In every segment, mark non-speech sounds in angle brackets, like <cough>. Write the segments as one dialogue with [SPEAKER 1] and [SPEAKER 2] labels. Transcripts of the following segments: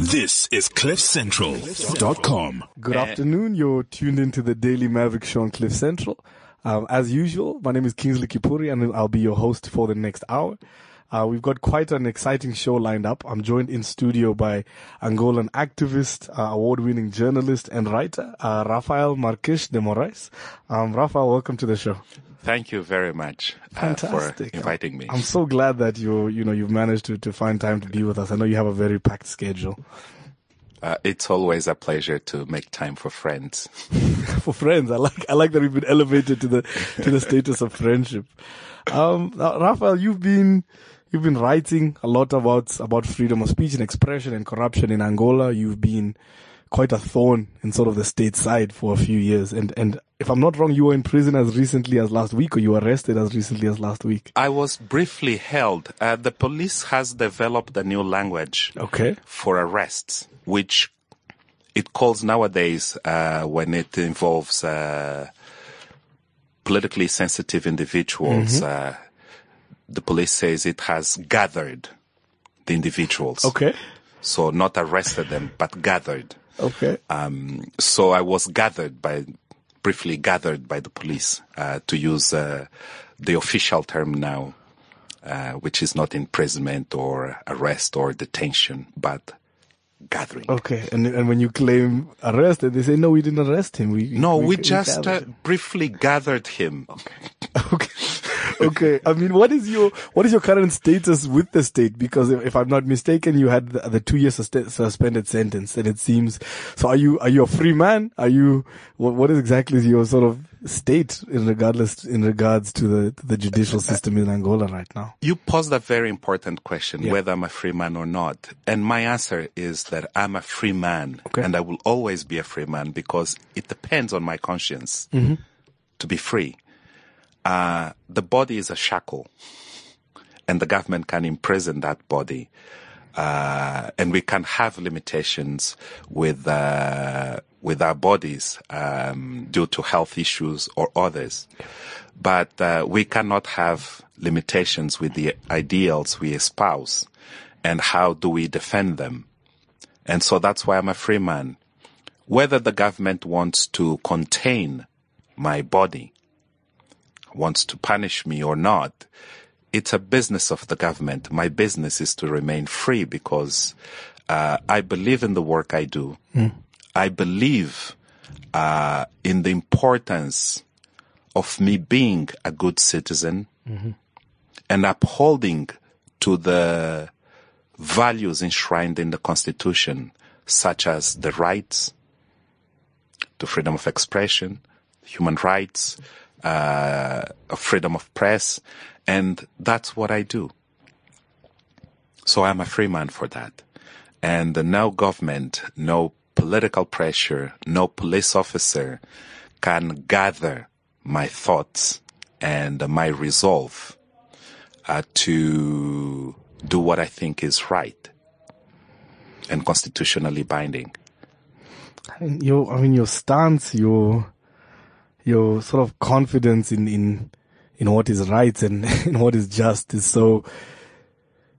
[SPEAKER 1] This is CliffCentral.com.
[SPEAKER 2] Good afternoon. You're tuned into the Daily Maverick Show on Cliff Central. Um, as usual, my name is Kingsley Kipury and I'll be your host for the next hour. Uh, we've got quite an exciting show lined up. I'm joined in studio by Angolan activist, uh, award-winning journalist and writer, uh, Rafael Marques de Morais. Um, Rafael, welcome to the show.
[SPEAKER 3] Thank you very much uh, for inviting me.
[SPEAKER 2] I'm so glad that you you know you've managed to to find time to be with us. I know you have a very packed schedule.
[SPEAKER 3] Uh, it's always a pleasure to make time for friends. <laughs>
[SPEAKER 2] for friends, I like I like that we've been elevated to the to the status of friendship. Um, Rafael, you've been you've been writing a lot about about freedom of speech and expression and corruption in Angola. You've been quite a thorn in sort of the state side for a few years. And, and if I'm not wrong, you were in prison as recently as last week or you were arrested as recently as last week.
[SPEAKER 3] I was briefly held. Uh, the police has developed a new language
[SPEAKER 2] okay.
[SPEAKER 3] for arrests, which it calls nowadays, uh, when it involves, uh, politically sensitive individuals, mm-hmm. Uh, the police says it has gathered the individuals.
[SPEAKER 2] Okay.
[SPEAKER 3] So not arrested them, but gathered.
[SPEAKER 2] Okay.
[SPEAKER 3] Um, so I was gathered by, briefly gathered by the police, uh, to use, uh, the official term now, uh, which is not imprisonment or arrest or detention, but gathering.
[SPEAKER 2] Okay. And, and when you claim arrested, they say, no, we didn't arrest him. We,
[SPEAKER 3] no, we, we just we uh, briefly gathered him.
[SPEAKER 2] Okay. <laughs> okay okay. I mean, what is your what is your current status with the state? Because if, if I'm not mistaken, you had the, the two year sus- suspended sentence, and it seems. So, are you are you a free man? Are you what, what is exactly your sort of state in regardless in regards to the the judicial system in Angola right now?
[SPEAKER 3] You posed a very important question: yeah. whether I'm a free man or not, and my answer is that I'm a free man,
[SPEAKER 2] okay.
[SPEAKER 3] and I will always be a free man because it depends on my conscience
[SPEAKER 2] mm-hmm.
[SPEAKER 3] to be free uh, the body is a shackle, and the government can imprison that body. Uh, and we can have limitations with uh, with our bodies um, due to health issues or others, but uh, we cannot have limitations with the ideals we espouse, and how do we defend them? And so that's why I'm a free man. Whether the government wants to contain my body wants to punish me or not, it's a business of the government. My business is to remain free because uh, I believe in the work I do.
[SPEAKER 2] Mm.
[SPEAKER 3] I believe uh, in the importance of me being a good citizen
[SPEAKER 2] mm-hmm.
[SPEAKER 3] and upholding to the values enshrined in the Constitution, such as the rights to freedom of expression, human rights, uh, freedom of press, and that's what I do. So I'm a free man for that. And no government, no political pressure, no police officer can gather my thoughts and my resolve uh, to do what I think is right and constitutionally binding.
[SPEAKER 2] Your, I mean, your stance, your your sort of confidence in, in, in what is right and <laughs> in what is just is so,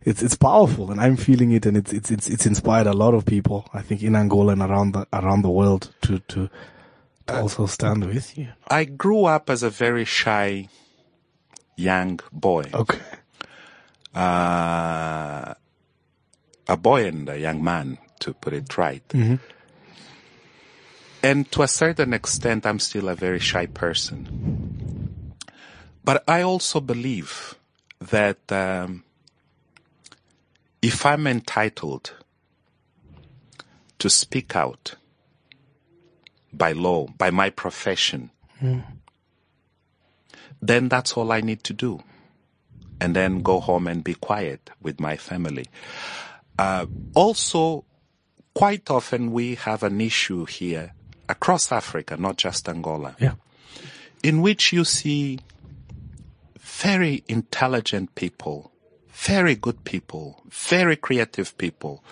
[SPEAKER 2] it's, it's powerful and I'm feeling it and it's, it's, it's, it's inspired a lot of people, I think in Angola and around the, around the world to, to, to uh, also stand with you.
[SPEAKER 3] I grew up as a very shy young boy.
[SPEAKER 2] Okay.
[SPEAKER 3] Uh, a boy and a young man, to put it right.
[SPEAKER 2] Mm-hmm.
[SPEAKER 3] And to a certain extent, I'm still a very shy person. But I also believe that um, if I'm entitled to speak out by law, by my profession,
[SPEAKER 2] mm.
[SPEAKER 3] then that's all I need to do. And then go home and be quiet with my family. Uh, also, quite often we have an issue here across Africa, not just Angola,
[SPEAKER 2] yeah.
[SPEAKER 3] in which you see very intelligent people, very good people, very creative people.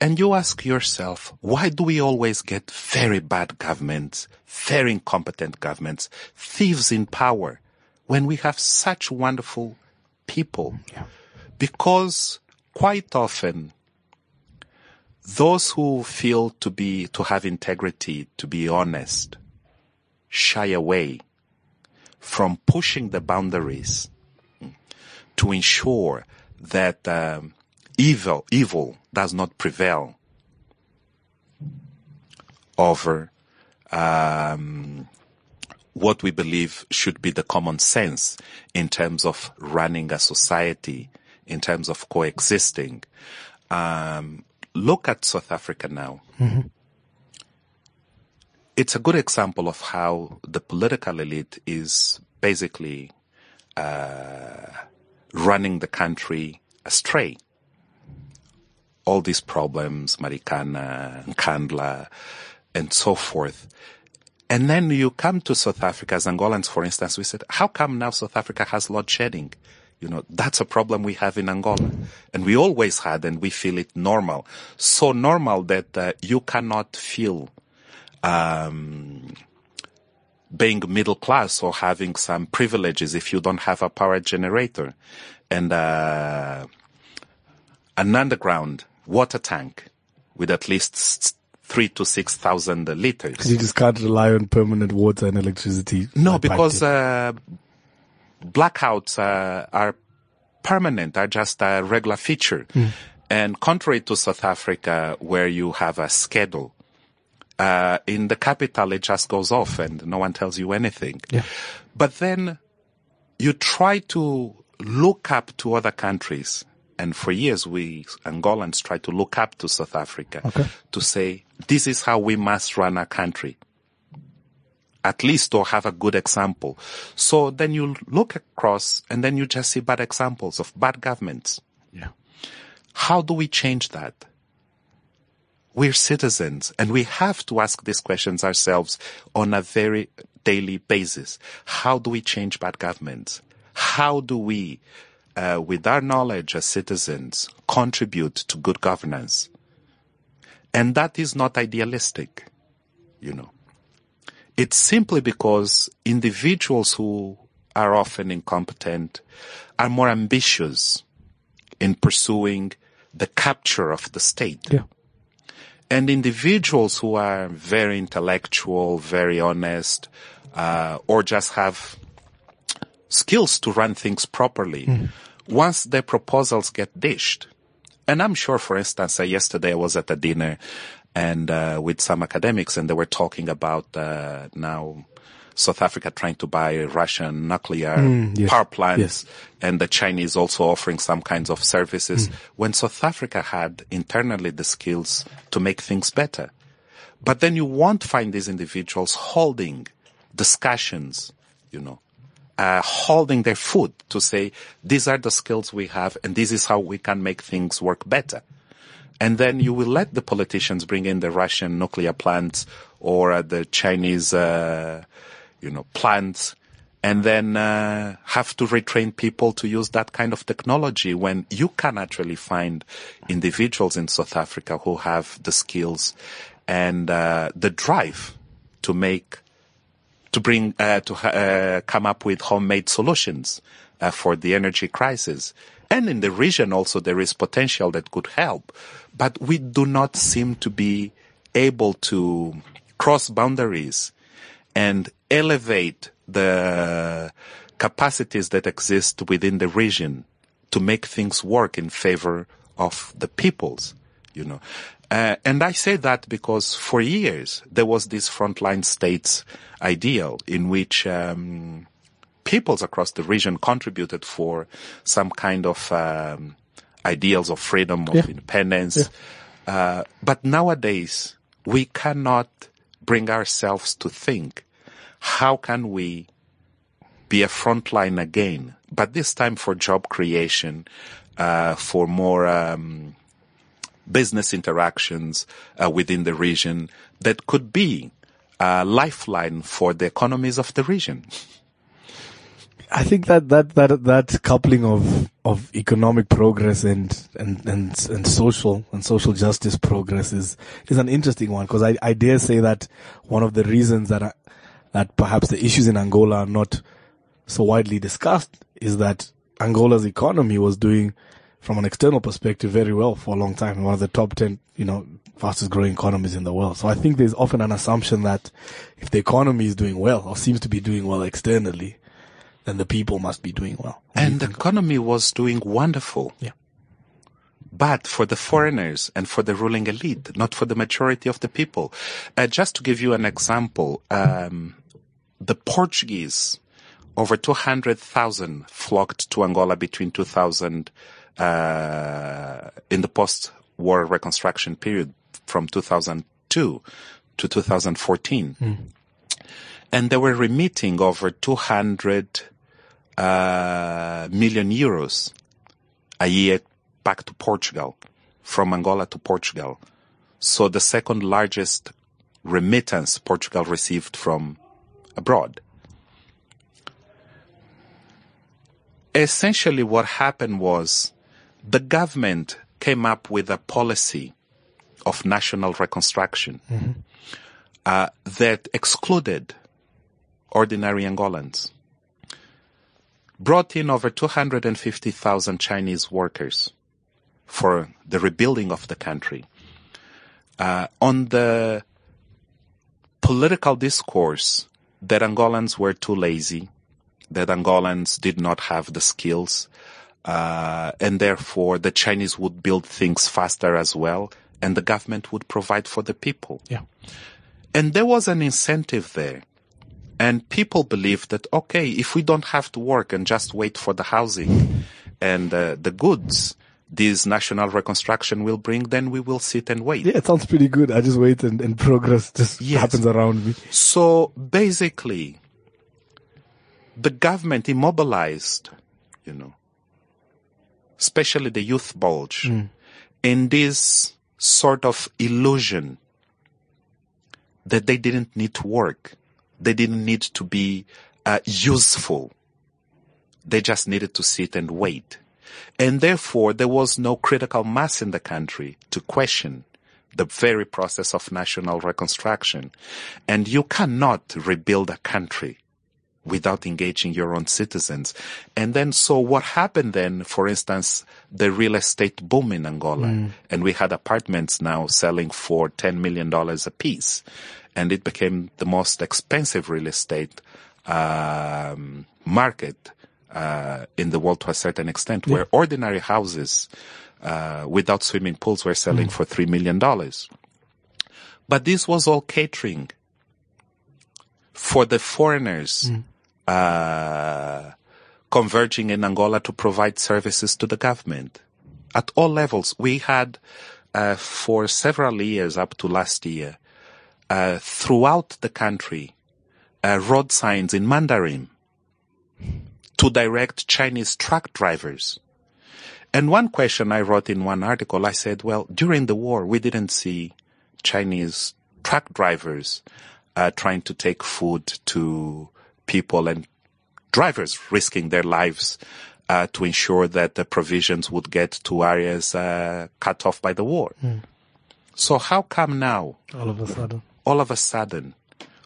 [SPEAKER 3] And you ask yourself, why do we always get very bad governments, very incompetent governments, thieves in power, when we have such wonderful people?
[SPEAKER 2] Yeah.
[SPEAKER 3] Because quite often those who feel to be, to have integrity, to be honest, shy away from pushing the boundaries to ensure that um, evil, evil does not prevail over um, what we believe should be the common sense in terms of running a society, in terms of coexisting. Um, look at South Africa now. It's a good example of how the political elite is basically uh, running the country astray. All these problems, Marikana, Nkandla, and so forth. And then you come to South Africa, as Angolans, for instance, we said, how come now South Africa has load shedding? You know, that's a problem we have in Angola. And we always had, and we feel it normal. So normal that uh, you cannot feel um, being middle class or having some privileges if you don't have a power generator and uh, an underground water tank with at least three to six thousand liters.
[SPEAKER 2] You just can't rely on permanent water and electricity.
[SPEAKER 3] No, because uh, blackouts uh, are permanent, are just a regular feature. And contrary to South Africa, where you have a schedule, uh, in the capital it just goes off and no one tells you anything.
[SPEAKER 2] Yeah.
[SPEAKER 3] But then you try to look up to other countries. And for years, we Angolans try to look up to South Africa
[SPEAKER 2] Okay.
[SPEAKER 3] to say, this is how we must run a country at least or have a good example. So then you look across and then you just see bad examples of bad governments.
[SPEAKER 2] yeah.
[SPEAKER 3] How do we change that? We're citizens and we have to ask these questions ourselves on a very daily basis. How do we change bad governments? How do we, uh, with our knowledge as citizens, contribute to good governance? And that is not idealistic, you know. It's simply because individuals who are often incompetent are more ambitious in pursuing the capture of the state.
[SPEAKER 2] Yeah.
[SPEAKER 3] And individuals who are very intellectual, very honest, uh, or just have skills to run things properly, once their proposals get dished, and I'm sure, for instance, uh, yesterday I was at a dinner and uh, with some academics, and they were talking about uh, now South Africa trying to buy Russian nuclear
[SPEAKER 2] yes.
[SPEAKER 3] power plants,
[SPEAKER 2] Yes.
[SPEAKER 3] and the Chinese also offering some kinds of services. When South Africa had internally the skills to make things better, but then you won't find these individuals holding discussions, you know, uh, holding their foot to say, these are the skills we have and this is how we can make things work better. And then you will let the politicians bring in the Russian nuclear plants or uh, the Chinese, uh, you know, plants and then uh, have to retrain people to use that kind of technology when you can actually find individuals in South Africa who have the skills and uh, the drive to make to bring uh, to uh, come up with homemade solutions uh, for the energy crisis. And in the region also there is potential that could help, but we do not seem to be able to cross boundaries and elevate the capacities that exist within the region to make things work in favor of the peoples, you know. Uh, and I say that because for years there was this frontline states ideal in which um, peoples across the region contributed for some kind of um, ideals of freedom, of
[SPEAKER 2] Yeah.
[SPEAKER 3] independence. Uh, but nowadays we cannot bring ourselves to think how can we be a frontline again, but this time for job creation, uh, for more um, business interactions uh, within the region that could be a lifeline for the economies of the region.
[SPEAKER 2] I think that that that that coupling of of economic progress and and and and social and social justice progress is is an interesting one because I I dare say that one of the reasons that I, that perhaps the issues in Angola are not so widely discussed is that Angola's economy was doing from an external perspective very well for a long time one of the top 10 you know fastest growing economies in the world. So I think there's often an assumption that if the economy is doing well or seems to be doing well externally, then the people must be doing well.
[SPEAKER 3] And the economy was doing wonderful.
[SPEAKER 2] Yeah.
[SPEAKER 3] But for the foreigners and for the ruling elite, not for the majority of the people. Uh, just to give you an example, um, the Portuguese, over 200,000 flocked to Angola between 2000, uh, in the post-war reconstruction period from 2002 to 2014. And they were remitting over 200 uh, million euros a year back to Portugal, from Angola to Portugal. So the second largest remittance Portugal received from abroad. Essentially what happened was the government came up with a policy of national reconstruction uh, that excluded ordinary Angolans brought in over 250,000 Chinese workers for the rebuilding of the country. Uh, on the political discourse that Angolans were too lazy, that Angolans did not have the skills, uh, and therefore the Chinese would build things faster as well, and the government would provide for the people.
[SPEAKER 2] Yeah.
[SPEAKER 3] And there was an incentive there. And people believe that, okay, if we don't have to work and just wait for the housing and uh, the goods this national reconstruction will bring, then we will sit and wait.
[SPEAKER 2] Yeah, it sounds pretty good. I just wait and, and <laughs> progress just
[SPEAKER 3] Yes.
[SPEAKER 2] happens around me.
[SPEAKER 3] So basically, the government immobilized, you know, especially the youth bulge, in this sort of illusion that they didn't need to work. They didn't need to be uh, useful. They just needed to sit and wait. And therefore, there was no critical mass in the country to question the very process of national reconstruction. And you cannot rebuild a country without engaging your own citizens. And then, so what happened then, for instance, the real estate boom in Angola, and we had apartments now selling for $10 million a piece. And it became the most expensive real estate, um, market, uh, in the world to a certain extent, where ordinary houses, uh, without swimming pools were selling for $3 million. But this was all catering for the foreigners uh, converging in Angola to provide services to the government at all levels. We had uh, for several years up to last year uh, throughout the country uh, road signs in Mandarin to direct Chinese truck drivers. And one question I wrote in one article, I said, well, during the war, we didn't see Chinese truck drivers uh, trying to take food to people and drivers risking their lives uh, to ensure that the provisions would get to areas uh, cut off by the war. So how come now,
[SPEAKER 2] All of a sudden.
[SPEAKER 3] All of a sudden,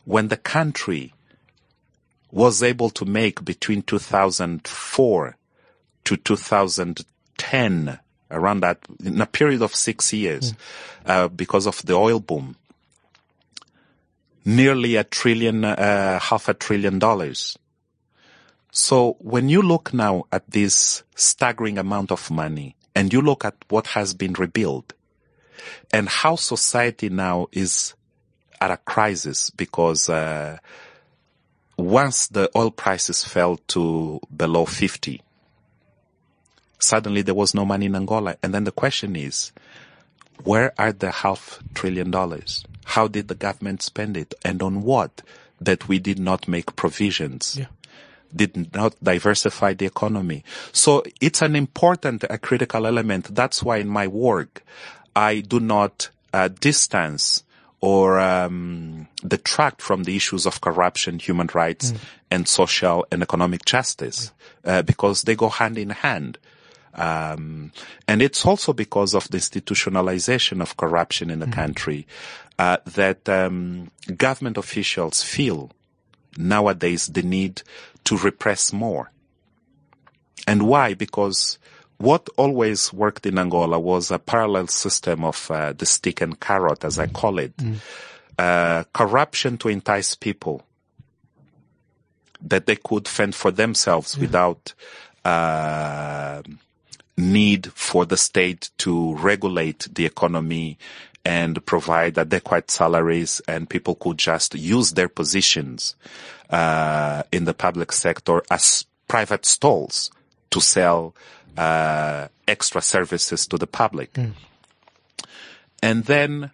[SPEAKER 3] when the country was able to make between 2004 to 2010, around that, in a period of six years, uh, because of the oil boom, nearly a trillion, uh, half a trillion dollars. So when you look now at this staggering amount of money and you look at what has been rebuilt and how society now is at a crisis because, uh, once the oil prices fell to below 50, suddenly there was no money in Angola. And then the question is, where are the half trillion dollars? How did the government spend it and on what that we did not make provisions?
[SPEAKER 2] Yeah.
[SPEAKER 3] Did not diversify the economy. So it's an important, a critical element. That's why in my work, I do not uh, distance or um, detract from the issues of corruption, human rights, and social and economic justice, uh, because they go hand in hand. Um, and it's also because of the institutionalization of corruption in the country uh, that um, government officials feel nowadays the need to repress more. And why? Because what always worked in Angola was a parallel system of uh, the stick and carrot, as I call it. Uh, corruption to entice people that they could fend for themselves without uh, need for the state to regulate the economy and provide adequate salaries and people could just use their positions uh, in the public sector as private stalls to sell uh, extra services to the public. And then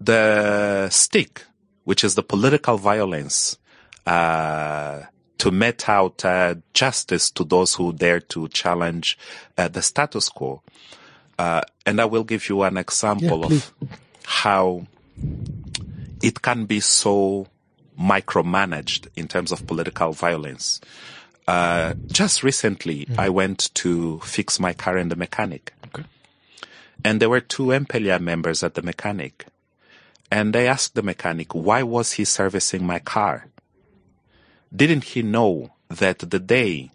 [SPEAKER 3] the stick, which is the political violence, uh, to met out uh, justice to those who dare to challenge uh, the status quo. Uh, and I will give you an example
[SPEAKER 2] Yeah,
[SPEAKER 3] of how it can be so micromanaged in terms of political violence. Uh, just recently, I went to fix my car in the mechanic.
[SPEAKER 2] Okay.
[SPEAKER 3] And there were two MPLA members at the mechanic. And they asked the mechanic, why was he servicing my car? Didn't he know that the day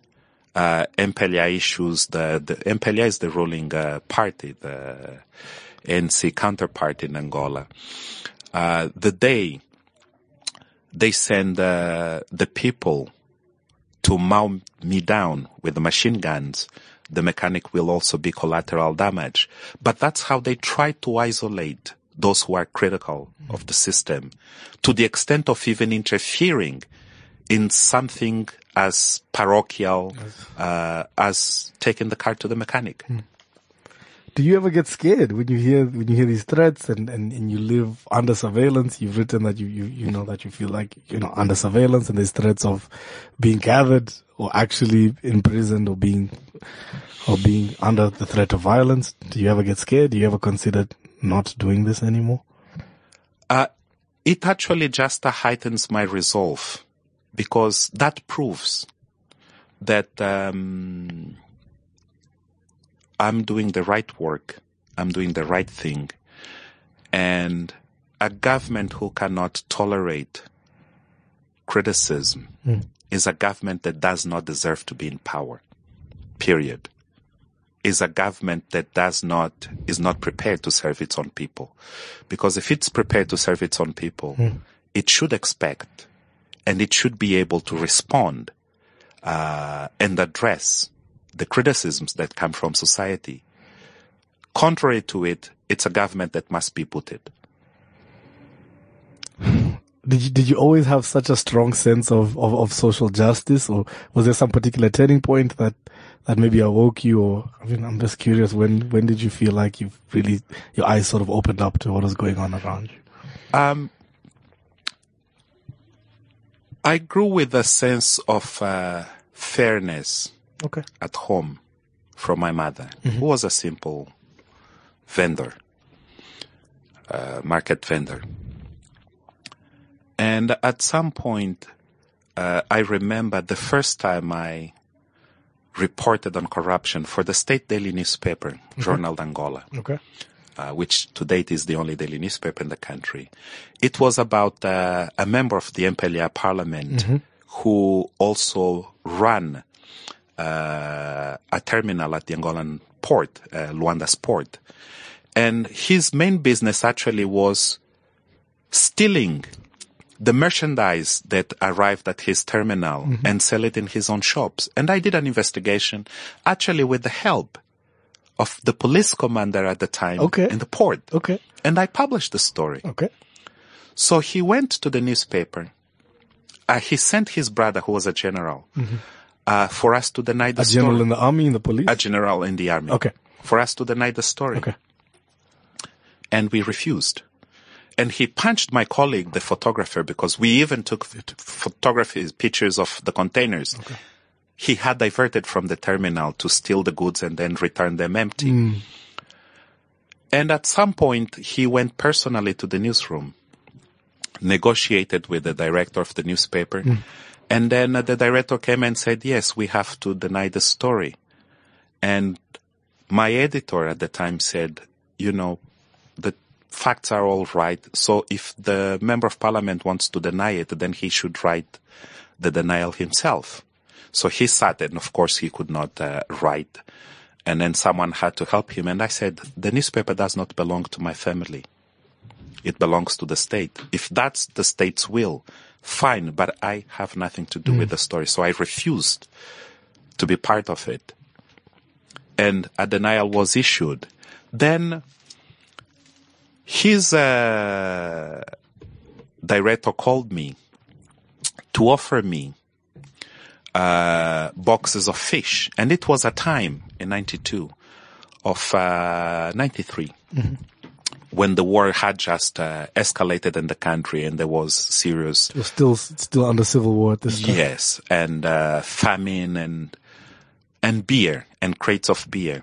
[SPEAKER 3] uh, MPLA issues the, the MPLA is the ruling uh, party, the ANC counterpart in Angola. Uh, the day they send uh, the people to mow me down with the machine guns, the mechanic will also be collateral damage. But that's how they try to isolate those who are critical of the system to the extent of even interfering in something as parochial uh, as taking the car to the mechanic.
[SPEAKER 2] Do you ever get scared when you hear when you hear these threats and, and, and you live under surveillance? You've written that you, you you know that you feel like you know under surveillance and there's threats of being gathered or actually imprisoned or being or being under the threat of violence. Do you ever get scared? Do you ever consider not doing this anymore?
[SPEAKER 3] Uh, it actually just heightens my resolve because that proves that um, I'm doing the right work, I'm doing the right thing, and a government who cannot tolerate criticism is a government that does not deserve to be in power. Period. Is a government that does not is not prepared to serve its own people, because if it's prepared to serve its own people, it should expect and it should be able to respond uh, and address the criticisms that come from society. Contrary to it, it's a government that must be booted. <sighs>
[SPEAKER 2] Did you, did you always have such a strong sense of, of, of social justice or was there some particular turning point that, that maybe awoke you or, I mean, I'm just curious when, when did you feel like you've really, your eyes sort of opened up to what was going on around you?
[SPEAKER 3] Um, I grew with a sense of uh, fairness
[SPEAKER 2] Okay.
[SPEAKER 3] at home from my mother, who was a simple vendor, uh, market vendor. And at some point, uh, I remember the first time I reported on corruption for the state daily newspaper, Jornal de Angola
[SPEAKER 2] Okay.
[SPEAKER 3] uh, which to date is the only daily newspaper in the country. It was about uh, a member of the MPLA parliament who also ran a terminal at the Angolan port, uh, Luanda's port. And his main business actually was stealing the merchandise that arrived at his terminal and sell it in his own shops. And I did an investigation actually with the help of the police commander at the time
[SPEAKER 2] Okay.
[SPEAKER 3] in the port.
[SPEAKER 2] Okay.
[SPEAKER 3] And I published the story.
[SPEAKER 2] Okay.
[SPEAKER 3] So he went to the newspaper. Uh, he sent his brother, who was a general, uh, for us to deny the story.
[SPEAKER 2] A general in the army, in the police?
[SPEAKER 3] a general in the army.
[SPEAKER 2] Okay.
[SPEAKER 3] For us to deny the story.
[SPEAKER 2] Okay.
[SPEAKER 3] And we refused. And he punched my colleague, the photographer, because we even took ph- photography pictures of the containers. Okay. He had diverted from the terminal to steal the goods and then return them empty. And at some point, he went personally to the newsroom, negotiated with the director of the newspaper, and then the director came and said, yes, we have to deny the story. And my editor at the time said, you know, the facts are all right. So if the member of parliament wants to deny it, then he should write the denial himself. So he sat and of course he could not uh, write. And then someone had to help him. And I said, the newspaper does not belong to my family. It belongs to the state. If that's the state's will, fine, but I have nothing to do with the story. So I refused to be part of it. And a denial was issued. Then his uh, director called me to offer me uh, boxes of fish, and it was a time in '92 of uh, '93 when the war had just uh, escalated in the country, and there was serious
[SPEAKER 2] We're still still under civil war at this time.
[SPEAKER 3] Yes, and uh, famine and and beer and crates of beer.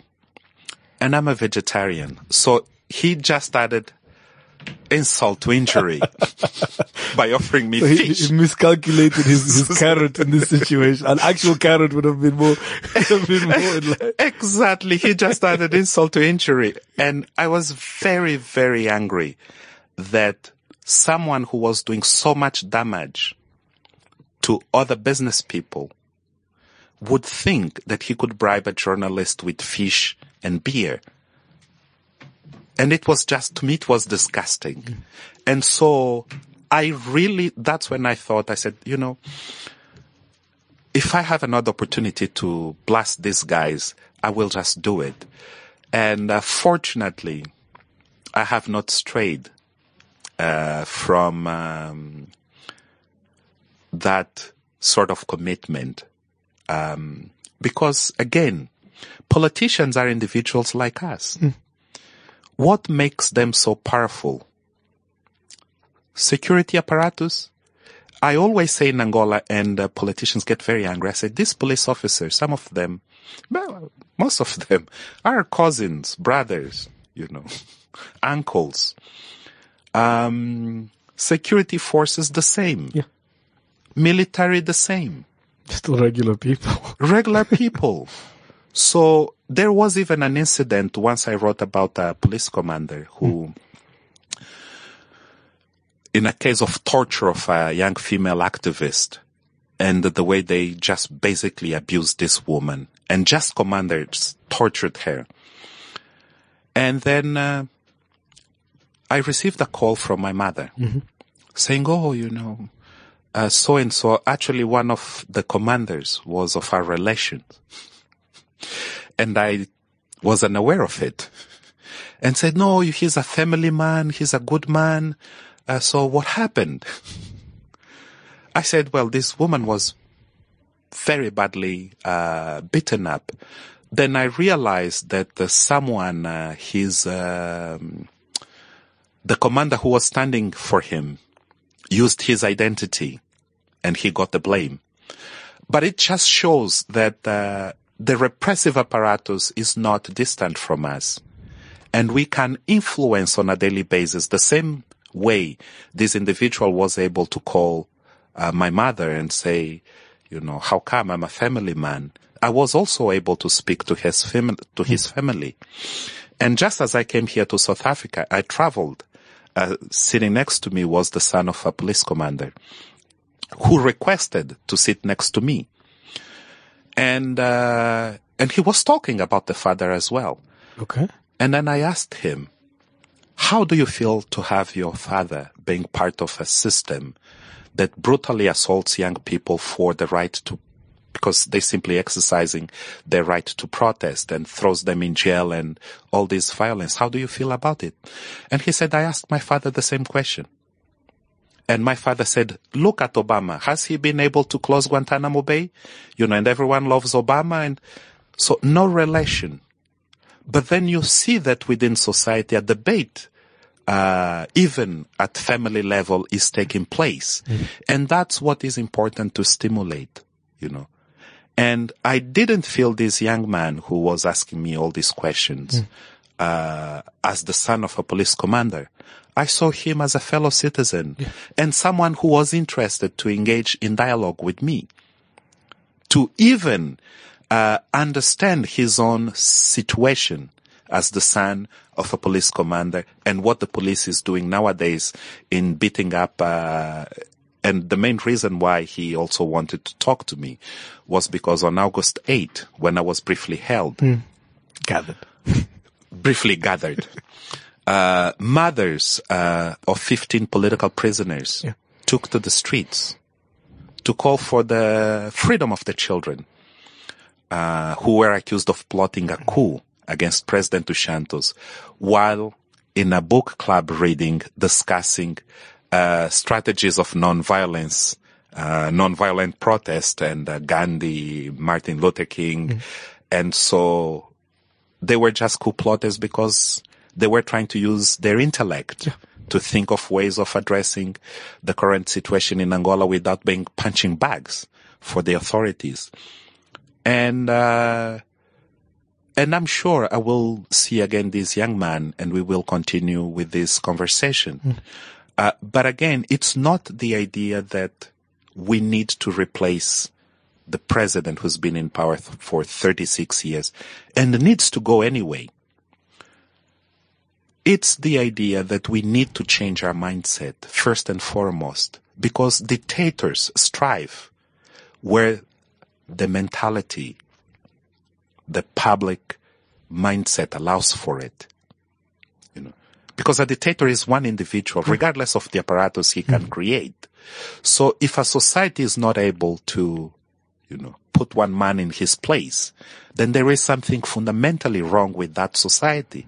[SPEAKER 3] And I'm a vegetarian, so he just added insult to injury <laughs> by offering me
[SPEAKER 2] So he,
[SPEAKER 3] fish.
[SPEAKER 2] he miscalculated his, his <laughs> carrot in this situation. An actual carrot would have been more, <laughs> have been more
[SPEAKER 3] exactly, he just added insult to injury, and I was very, very angry that someone who was doing so much damage to other business people would think that he could bribe a journalist with fish and beer. And it was just, to me, it was disgusting. And so I really, that's when I thought, I said, you know, if I have another opportunity to blast these guys, I will just do it. And uh, fortunately, I have not strayed uh, from um, that sort of commitment. Um, because again, politicians are individuals like us. What makes them so powerful? Security apparatus? I always say in Angola, and uh, politicians get very angry. I say, these police officers, some of them, well, most of them <laughs> are cousins, brothers, you know, <laughs> uncles. Um, security forces the same.
[SPEAKER 2] Yeah.
[SPEAKER 3] Military the same.
[SPEAKER 2] Still regular people. <laughs>
[SPEAKER 3] Regular people. so there was even an incident once I wrote about a police commander who, in a case of torture of a young female activist, and the way they just basically abused this woman, and just commanders tortured her. And then uh, I received a call from my mother saying, "Oh, you know, uh, so and so. Actually, one of the commanders was of our relations." and I was unaware of it and said, no, he's a family man. He's a good man. Uh, so what happened? <laughs> I said, well, this woman was very badly uh, beaten up. Then I realized that uh, someone, uh, his, um, the commander who was standing for him used his identity and he got the blame. But it just shows that uh, the repressive apparatus is not distant from us. And we can influence on a daily basis the same way this individual was able to call uh, my mother and say, you know, how come I'm a family man? I was also able to speak to his fam- to his family. And just as I came here to South Africa, I traveled. Uh, sitting next to me was the son of a police commander who requested to sit next to me. And, uh, and he was talking about the father as well.
[SPEAKER 2] Okay.
[SPEAKER 3] And then I asked him, how do you feel to have your father being part of a system that brutally assaults young people for the right to, because they simply exercising their right to protest and throws them in jail and all this violence. How do you feel about it? And he said, I asked my father the same question. And my father said, look at Obama. Has he been able to close Guantanamo Bay? You know, and everyone loves Obama. And so no relation. But then you see that within society, a debate, uh, even at family level is taking place. And that's what is important to stimulate, you know. And I didn't feel this young man who was asking me all these questions, uh, as the son of a police commander. I saw him as a fellow citizen and someone who was interested to engage in dialogue with me. To even, uh, understand his own situation as the son of a police commander and what the police is doing nowadays in beating up, uh, and the main reason why he also wanted to talk to me was because on August 8, when I was briefly held,
[SPEAKER 2] gathered. <laughs>
[SPEAKER 3] briefly gathered. Uh, mothers uh, of 15 political prisoners
[SPEAKER 2] Yeah.
[SPEAKER 3] took to the streets to call for the freedom of the children uh, who were accused of plotting a coup against President Santos while in a book club reading discussing uh, strategies of nonviolence, uh, nonviolent protest and uh, Gandhi, Martin Luther King. And so they were just coup plotters because they were trying to use their intellect to think of ways of addressing the current situation in Angola without being punching bags for the authorities. And, uh, and I'm sure I will see again this young man and we will continue with this conversation. Uh, but again, it's not the idea that we need to replace the president who's been in power th- for 36 years and needs to go anyway. It's the idea that we need to change our mindset first and foremost because dictators strive where the mentality, the public mindset allows for it. You know, because a dictator is one individual, hmm. regardless of the apparatus he can hmm. create. So if a society is not able to, you know, put one man in his place, then there is something fundamentally wrong with that society.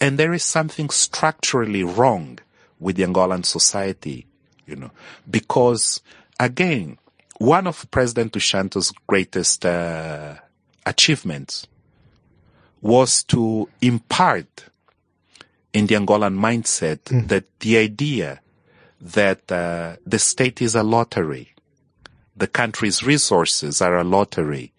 [SPEAKER 3] And there is something structurally wrong with the Angolan society, you know, because again, one of President Dos greatest uh, achievements was to impart in the Angolan mindset that the idea that uh, the state is a lottery, the country's resources are a lottery,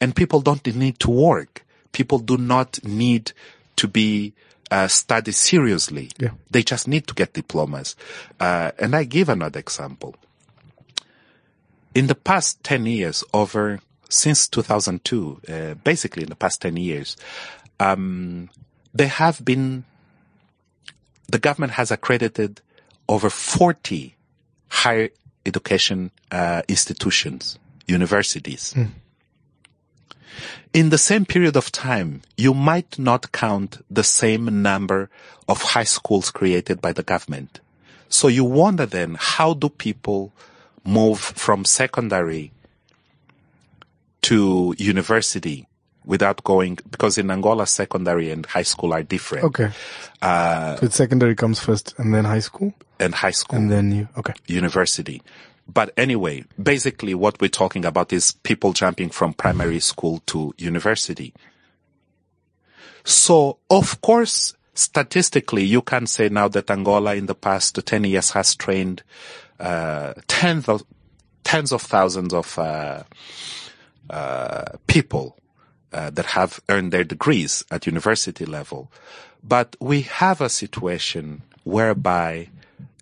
[SPEAKER 3] and people don't need to work. People do not need to be uh, study seriously.
[SPEAKER 2] Yeah.
[SPEAKER 3] They just need to get diplomas. Uh, and I give another example. In the past 10 years, over since 2002, uh, basically in the past 10 years, um, there have been, the government has accredited over 40 higher education uh, institutions, universities. In the same period of time, you might not count the same number of high schools created by the government. So you wonder then, how do people move from secondary to university without going, because in Angola, secondary and high school are different.
[SPEAKER 2] Okay. so secondary comes first and then high school
[SPEAKER 3] And high school.
[SPEAKER 2] and then you, okay.
[SPEAKER 3] university. But anyway, basically what we're talking about is people jumping from primary school to university. So of course, statistically, you can say now that Angola in the past 10 years has trained, uh, tens of, tens of thousands of, uh, uh, people, uh, that have earned their degrees at university level. But we have a situation whereby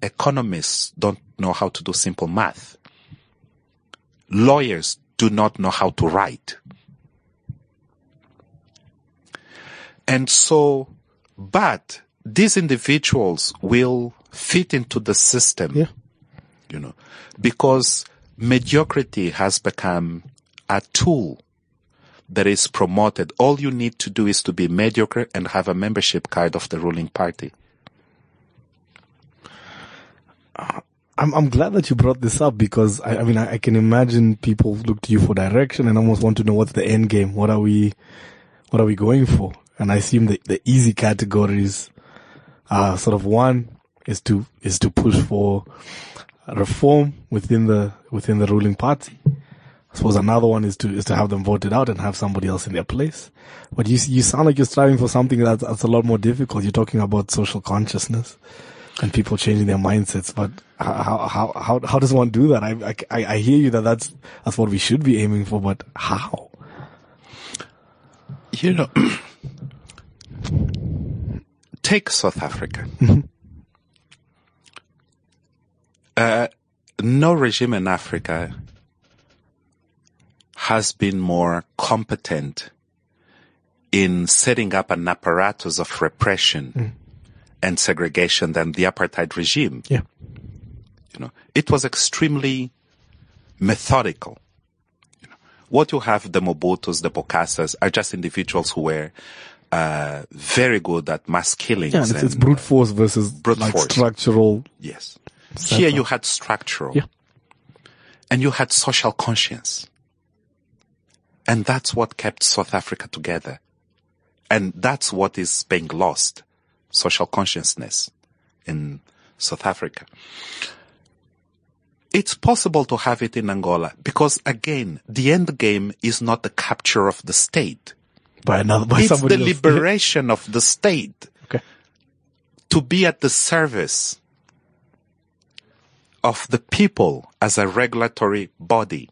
[SPEAKER 3] economists don't know how to do simple math. Lawyers do not know how to write. And so, but these individuals will fit into the system,
[SPEAKER 2] Yeah.
[SPEAKER 3] You know, because mediocrity has become a tool that is promoted. All you need to do is to be mediocre and have a membership card of the ruling party.
[SPEAKER 2] Uh, I'm I'm glad that you brought this up because I, I mean I, I can imagine people look to you for direction and almost want to know what's the end game. What are we what are we going for? And I assume the, the easy categories are sort of one is to is to push for reform within the within the ruling party. I suppose another one is to is to have them voted out and have somebody else in their place. But you you sound like you're striving for something that's, that's a lot more difficult. You're talking about social consciousness and people changing their mindsets. But how how how how does one do that? I I, I hear you that that's that's what we should be aiming for, but how?
[SPEAKER 3] You know, <clears throat> take South Africa. Mm-hmm. Uh, no regime in Africa has been more competent in setting up an apparatus of repression and segregation than the apartheid regime.
[SPEAKER 2] Yeah.
[SPEAKER 3] You know, it was extremely methodical. You know, what you have, the Mobutus, the Bokassas, are just individuals who were uh, very good at mass killings.
[SPEAKER 2] Yeah, and it's, it's brute force versus
[SPEAKER 3] Brute
[SPEAKER 2] like
[SPEAKER 3] force.
[SPEAKER 2] structural.
[SPEAKER 3] Yes. Here you had structural.
[SPEAKER 2] Yeah.
[SPEAKER 3] And you had social conscience. And that's what kept South Africa together. And that's what is being lost. Social consciousness in South Africa. It's possible to have it in Angola because again, the end game is not the capture of the state.
[SPEAKER 2] By another, by
[SPEAKER 3] It's the <laughs> liberation of the state
[SPEAKER 2] Okay.
[SPEAKER 3] to be at the service of the people as a regulatory body.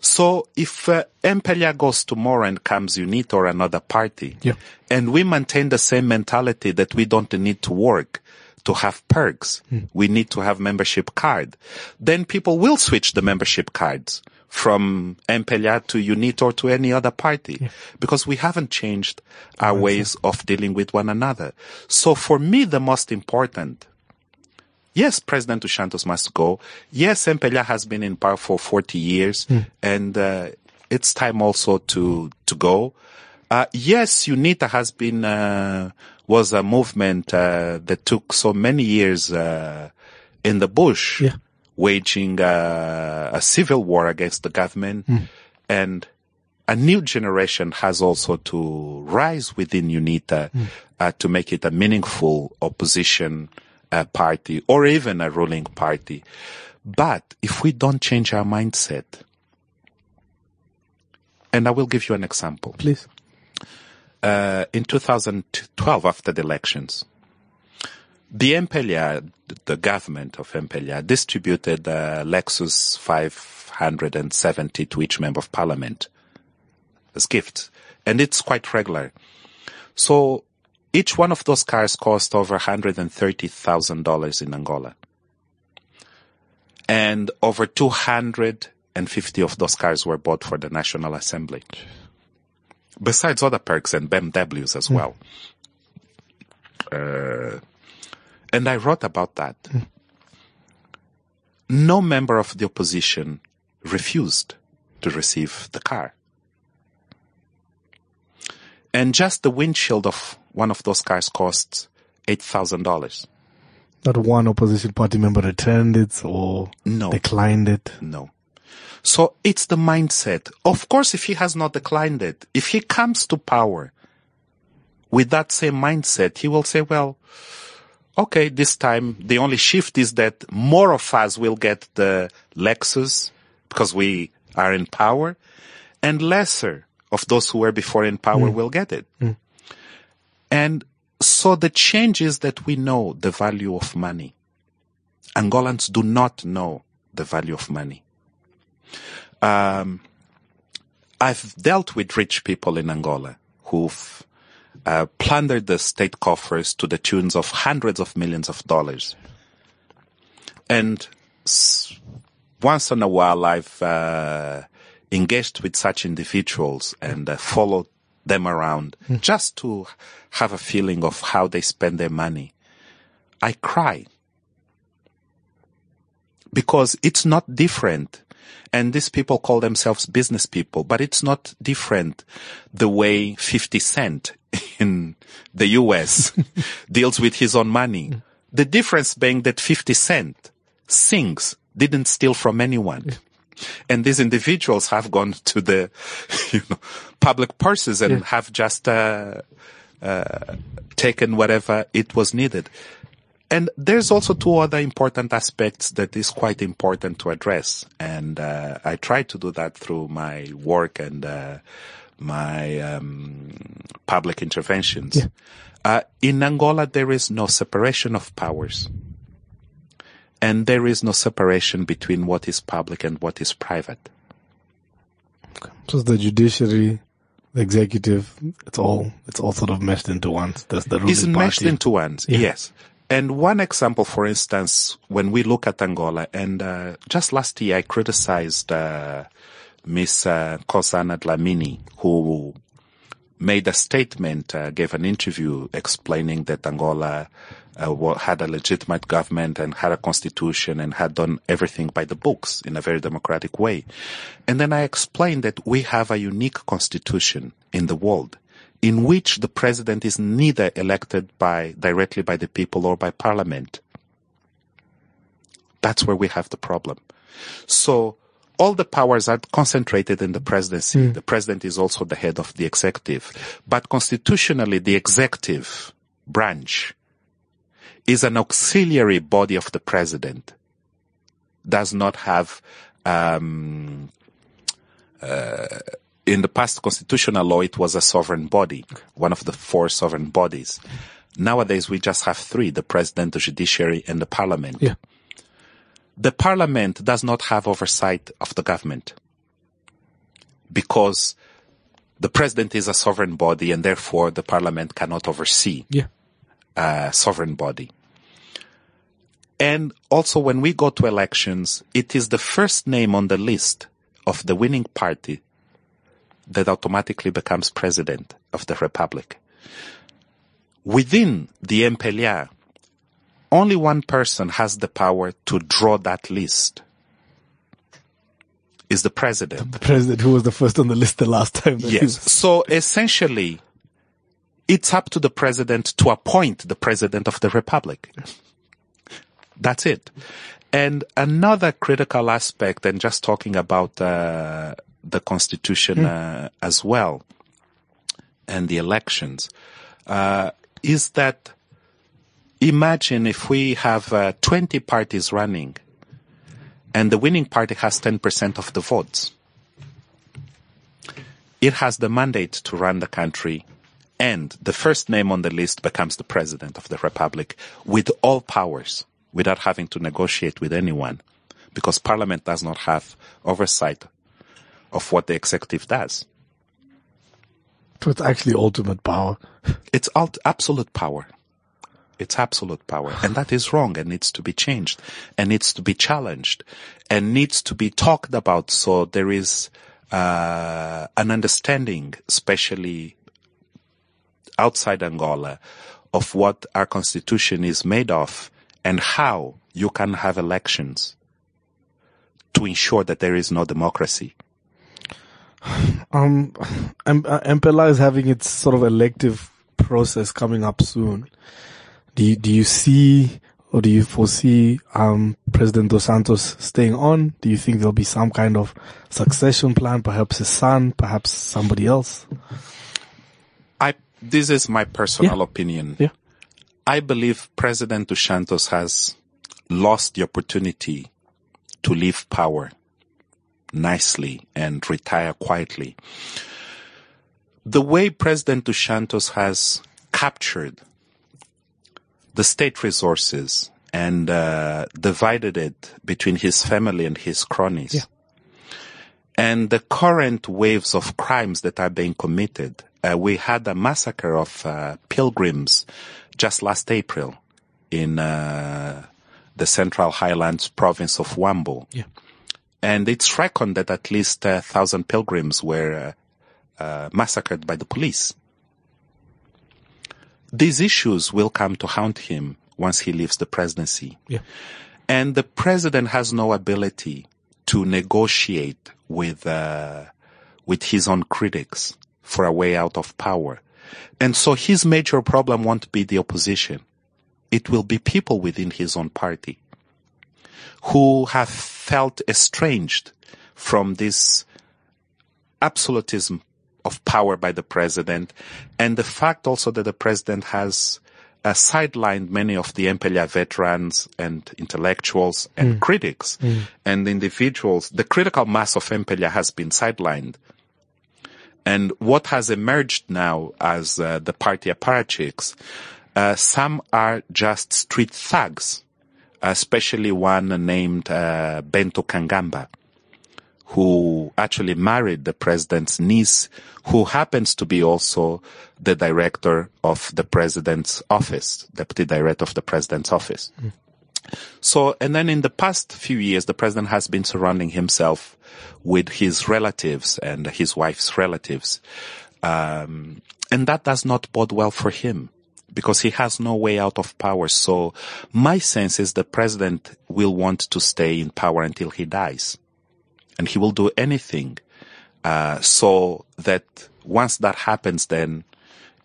[SPEAKER 3] So if uh, MPLA goes tomorrow and comes UNITA or another party,
[SPEAKER 2] Yeah.
[SPEAKER 3] and we maintain the same mentality that we don't need to work to have perks, we need to have membership card, then people will switch the membership cards from MPLA to UNITA or to any other party because we haven't changed our ways of dealing with one another. So for me, the most important Yes, President Dos Santos must go. Yes, MPLA has been in power for 40 years and uh, it's time also to, to go. Uh, yes, UNITA has been, uh, was a movement, uh, that took so many years, uh, in the bush,
[SPEAKER 2] Yeah.
[SPEAKER 3] waging, uh, a civil war against the government and a new generation has also to rise within UNITA uh, to make it a meaningful opposition uh, party or even a ruling party. But if we don't change our mindset, and I will give you an example.
[SPEAKER 2] Please.
[SPEAKER 3] Uh, in 2012, after the elections, the MPLA, the government of MPLA, distributed uh, Lexus 570 to each member of parliament as gifts. And it's quite regular. So each one of those cars cost over $130,000 in Angola. And over 250 of those cars were bought for the National Assembly. Besides other perks and BMWs as well. Uh, and I wrote about that. No member of the opposition refused to receive the car. And just the windshield of one of those cars costs $8,000.
[SPEAKER 2] Not one opposition party member returned it or
[SPEAKER 3] No.
[SPEAKER 2] declined it.
[SPEAKER 3] No. So it's the mindset. Of course, if he has not declined it, if he comes to power with that same mindset, he will say, well, okay, this time the only shift is that more of us will get the Lexus because we are in power and lesser of those who were before in power mm. will get it. Mm. And so the change is that we know the value of money. Angolans do not know the value of money. Um, I've dealt with rich people in Angola who've uh, plundered the state coffers to the tunes of hundreds of millions of dollars. And s- once in a while, I've uh, engaged with such individuals and uh, followed them around hmm. just to have a feeling of how they spend their money. I cry because it's not different. And these people call themselves business people, but it's not different the way 50 Cent <laughs> in the US <laughs> deals with his own money. Hmm. The difference being that 50 Cent sings, didn't steal from anyone. Hmm. And these individuals have gone to the, <laughs> you know, public purses and have just, uh, uh, taken whatever it was needed. And there's also two other important aspects that is quite important to address. And, uh, I try to do that through my work and, uh, my, um, public interventions. Uh, in Angola, there is no separation of powers. And there is no separation between what is public and what is private.
[SPEAKER 2] So the judiciary, the executive, it's all, it's all sort of meshed into one. That's the ruling
[SPEAKER 3] is meshed
[SPEAKER 2] party.
[SPEAKER 3] into one. Yes. And one example, for instance, when we look at Angola, and uh, just last year I criticized uh, Miss uh, Nkosazana Dlamini, who made a statement, uh, gave an interview explaining that Angola uh, had a legitimate government and had a constitution and had done everything by the books in a very democratic way. And then I explained that we have a unique constitution in the world. in which the president is neither elected by directly by the people or by parliament. That's where we have the problem. So all the powers are concentrated in the presidency. The president is also the head of the executive. But constitutionally, the executive branch is an auxiliary body of the president. Does not have, um, uh, in the past constitutional law, it was a sovereign body, one of the four sovereign bodies. Nowadays, we just have three, the president, the judiciary, and the parliament
[SPEAKER 2] Yeah.
[SPEAKER 3] the parliament does not have oversight of the government because the president is a sovereign body and therefore the parliament cannot oversee
[SPEAKER 2] Yeah.
[SPEAKER 3] a sovereign body. And also when we go to elections, it is the first name on the list of the winning party that automatically becomes president of the republic. Within the MPLA, only one person has the power to draw that list. Is the president.
[SPEAKER 2] The president who was the first on the list the last time.
[SPEAKER 3] Yes. So essentially, it's up to the president to appoint the president of the republic. That's it. And another critical aspect, and just talking about uh, the constitution uh, as well, and the elections, uh, is that imagine if we have uh, 20 parties running, and the winning party has 10% of the votes. It has the mandate to run the country and the first name on the list becomes the president of the republic with all powers without having to negotiate with anyone because parliament does not have oversight of what the executive does.
[SPEAKER 2] So it's actually ultimate power. <laughs>
[SPEAKER 3] It's alt- absolute power. It's absolute power. And that is wrong and needs to be changed and needs to be challenged and needs to be talked about so there is uh, an understanding, especially outside Angola, of what our constitution is made of and how you can have elections to ensure that there is no democracy. <sighs>
[SPEAKER 2] Um, M- uh, MPLA is having its sort of elective process coming up soon. Do you, do you see or do you foresee um, President Dos Santos staying on? Do you think there'll be some kind of succession plan? Perhaps his son, perhaps somebody else?
[SPEAKER 3] I, this is my personal
[SPEAKER 2] Yeah.
[SPEAKER 3] opinion.
[SPEAKER 2] Yeah.
[SPEAKER 3] I believe President Dos Santos has lost the opportunity to leave power nicely and retire quietly. The way President Dos Santos has captured the state resources and uh, divided it between his family and his cronies.
[SPEAKER 2] Yeah.
[SPEAKER 3] And the current waves of crimes that are being committed. Uh, we had a massacre of uh, pilgrims just last April in uh, the Central Highlands province of Huambo.
[SPEAKER 2] Yeah.
[SPEAKER 3] And it's reckoned that at least a thousand pilgrims were uh, uh, massacred by the police. These issues will come to haunt him once he leaves the presidency.
[SPEAKER 2] Yeah.
[SPEAKER 3] And the president has no ability to negotiate with, uh, with his own critics for a way out of power. And so his major problem won't be the opposition. It will be people within his own party who have felt estranged from this absolutism of power by the president and the fact also that the president has uh, sidelined many of the MPLA veterans and intellectuals and critics and individuals. The critical mass of MPLA has been sidelined. And what has emerged now as uh, the party apparatchiks, uh, some are just street thugs, especially one named uh, Bento Kangamba, who actually married the president's niece, who happens to be also the director of the president's office, deputy director of the president's office. So, and then in the past few years, the president has been surrounding himself with his relatives and his wife's relatives. Um, and that does not bode well for him because he has no way out of power. So my sense is the president will want to stay in power until he dies. And he will do anything, uh, so that once that happens, then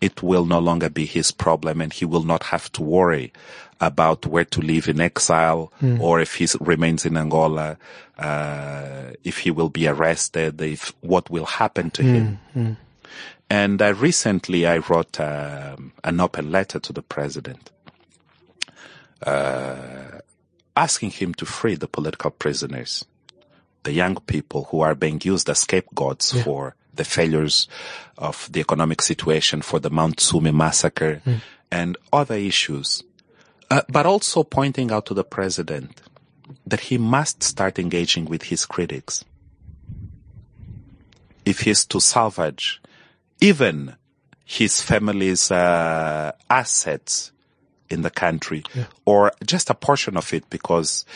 [SPEAKER 3] it will no longer be his problem and he will not have to worry about where to live in exile or if he remains in Angola, uh, if he will be arrested, if what will happen to him. And uh, recently I wrote um, an open letter to the president uh, asking him to free the political prisoners, the young people who are being used as scapegoats for the failures of the economic situation, for the Mount Sumi massacre, and other issues. Uh, but also pointing out to the president that he must start engaging with his critics. If he's to salvage even his family's uh, assets in the country or just a portion of it because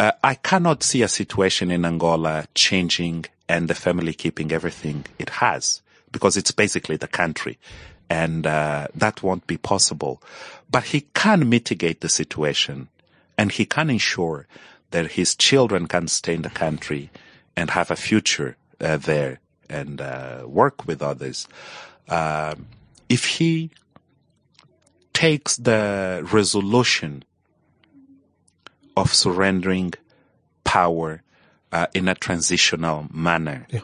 [SPEAKER 3] uh, I cannot see a situation in Angola changing and the family keeping everything it has because it's basically the country and uh, that won't be possible. But he can mitigate the situation and he can ensure that his children can stay in the country and have a future uh, there and uh, work with others. Um if he takes the resolution of surrendering power uh, in a transitional manner.
[SPEAKER 2] Yeah.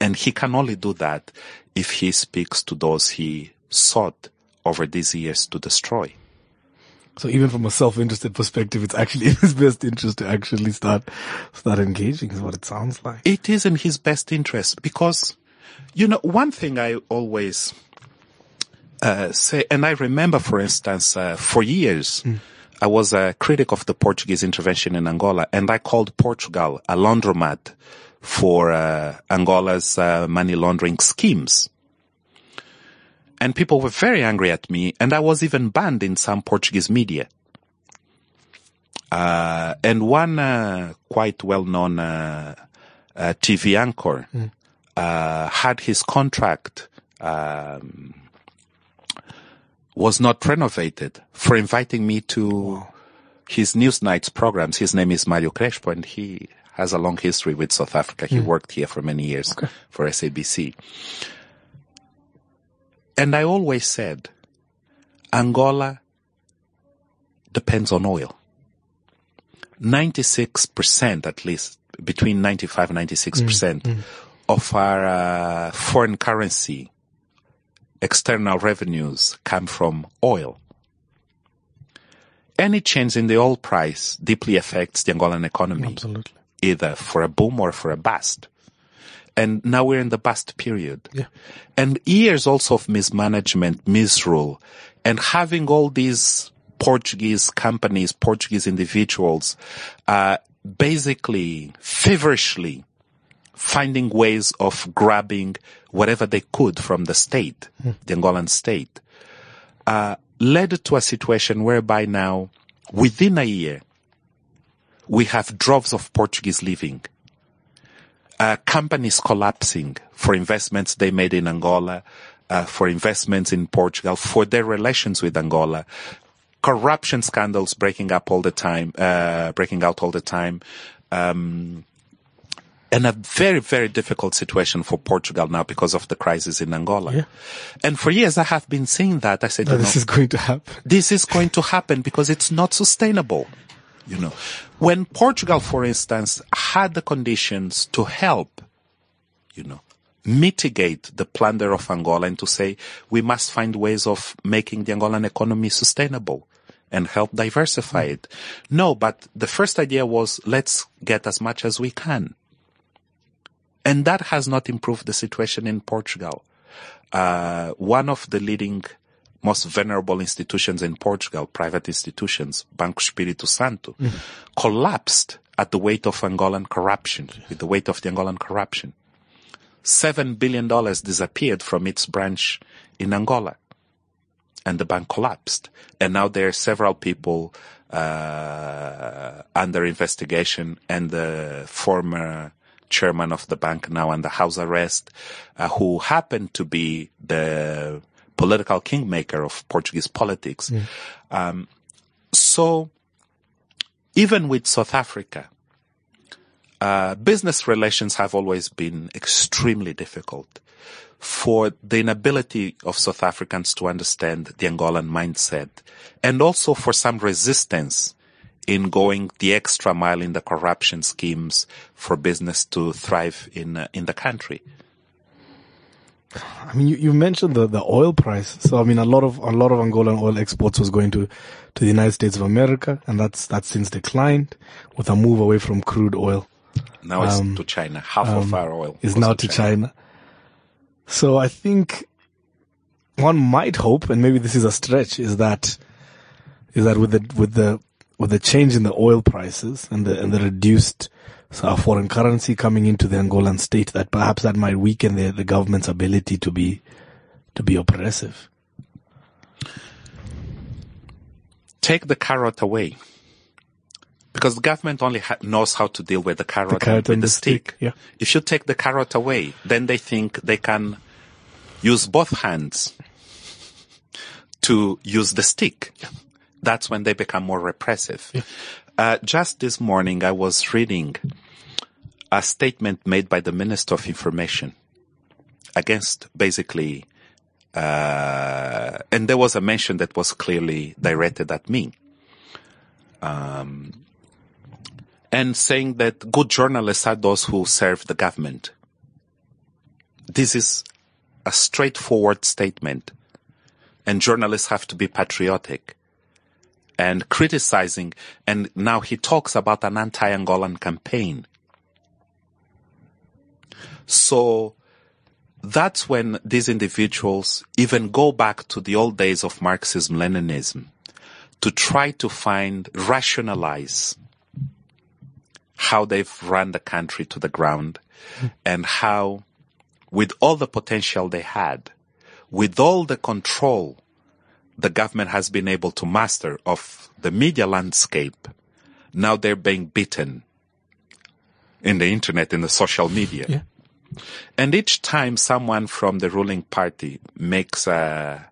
[SPEAKER 3] And he can only do that if he speaks to those he sought over these years to destroy.
[SPEAKER 2] So even from a self-interested perspective, it's actually <laughs> in his best interest to actually start start engaging. Is what it sounds like.
[SPEAKER 3] It is in his best interest because, you know, one thing I always uh, say, and I remember, for instance, uh, for years, I was a critic of the Portuguese intervention in Angola, and I called Portugal a laundromat for uh, Angola's uh, money laundering schemes. And people were very angry at me, and I was even banned in some Portuguese media. Uh, and one uh, quite well-known uh, uh, TV anchor uh, had his contract um, was not renovated for inviting me to his Newsnights programs. His name is Mario Crespo, and he has a long history with South Africa. He hmm. worked here for many years for SABC. And I always said, Angola depends on oil. 96% at least, between 95 and 96% hmm. hmm. of our uh, foreign currency external revenues come from oil. Any change in the oil price deeply affects the Angolan economy,
[SPEAKER 2] Absolutely.
[SPEAKER 3] Either for a boom or for a bust. And now we're in the bust period.
[SPEAKER 2] Yeah.
[SPEAKER 3] And years also of mismanagement, misrule, and having all these Portuguese companies, Portuguese individuals, uh, basically feverishly finding ways of grabbing whatever they could from the state, the Angolan state, uh, led to a situation whereby now, within a year, we have droves of Portuguese leaving. Uh, companies collapsing for investments they made in Angola, uh, for investments in Portugal, for their relations with Angola, corruption scandals breaking up all the time, uh, breaking out all the time, um, and a very, very difficult situation for Portugal now because of the crisis in Angola.
[SPEAKER 2] Yeah.
[SPEAKER 3] And for years I have been saying that. I said,
[SPEAKER 2] That
[SPEAKER 3] you know,
[SPEAKER 2] this is going to happen.
[SPEAKER 3] this is going to happen because it's not sustainable. You know, when Portugal, for instance, had the conditions to help, you know, mitigate the plunder of Angola and to say we must find ways of making the Angolan economy sustainable and help diversify it. No, but the first idea was let's get as much as we can. And that has not improved the situation in Portugal. Uh, one of the leading, most venerable institutions in Portugal, private institutions, Banco Espírito Santo, collapsed at the weight of Angolan corruption, with the weight of the Angolan corruption. Seven billion dollars disappeared from its branch in Angola. And the bank collapsed. And now there are several people, uh, under investigation and the former chairman of the bank now under house arrest, uh, who happened to be the political kingmaker of Portuguese politics. Um, so even with South Africa, uh, business relations have always been extremely difficult for the inability of South Africans to understand the Angolan mindset and also for some resistance in going the extra mile in the corruption schemes for business to thrive in uh, in the country.
[SPEAKER 2] I mean, you, you mentioned the, the oil price. So, I mean, a lot of, a lot of Angolan oil exports was going to, to the United States of America, and that's, that's since declined with a move away from crude oil.
[SPEAKER 3] Now it's to China. Half of our oil
[SPEAKER 2] Um, is now to China. So I think one might hope, and maybe this is a stretch, is that is that with the with the with the change in the oil prices and the and the reduced uh, foreign currency coming into the Angolan state, that perhaps that might weaken the the government's ability to be to be oppressive.
[SPEAKER 3] Take the carrot away. Because the government only ha- knows how to deal with the carrot,
[SPEAKER 2] carrot
[SPEAKER 3] and with
[SPEAKER 2] and
[SPEAKER 3] the,
[SPEAKER 2] the
[SPEAKER 3] stick.
[SPEAKER 2] stick, yeah.
[SPEAKER 3] If you take the carrot away, then they think they can use both hands to use the stick. Yeah. That's when they become more repressive. Uh, just this morning, I was reading a statement made by the Minister of Information against basically, uh, and there was a mention that was clearly directed at me. Um, and saying that good journalists are those who serve the government. This is a straightforward statement. And journalists have to be patriotic and criticizing. And now he talks about an anti-Angolan campaign. So that's when these individuals even go back to the old days of Marxism, Leninism to try to find, rationalize how they've run the country to the ground and how with all the potential they had, with all the control the government has been able to master of the media landscape, now they're being beaten in the internet, in the social media.
[SPEAKER 2] Yeah.
[SPEAKER 3] And each time someone from the ruling party makes a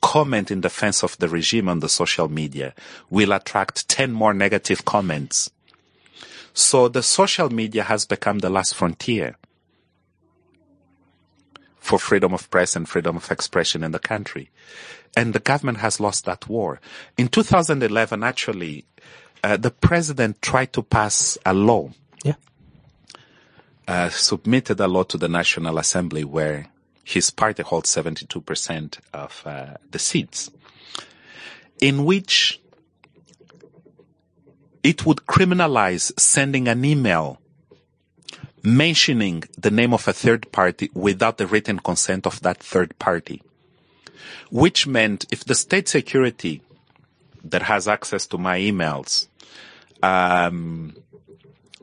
[SPEAKER 3] comment in defense of the regime on the social media, will attract 10 more negative comments. So the social media has become the last frontier for freedom of press and freedom of expression in the country. And the government has lost that war. In 2011, actually, uh, the president tried to pass a law
[SPEAKER 2] Yeah.
[SPEAKER 3] uh, submitted a law to the National Assembly where his party holds 72% of uh, the seats, in which it would criminalize sending an email mentioning the name of a third party without the written consent of that third party. Which meant if the state security that has access to my emails um,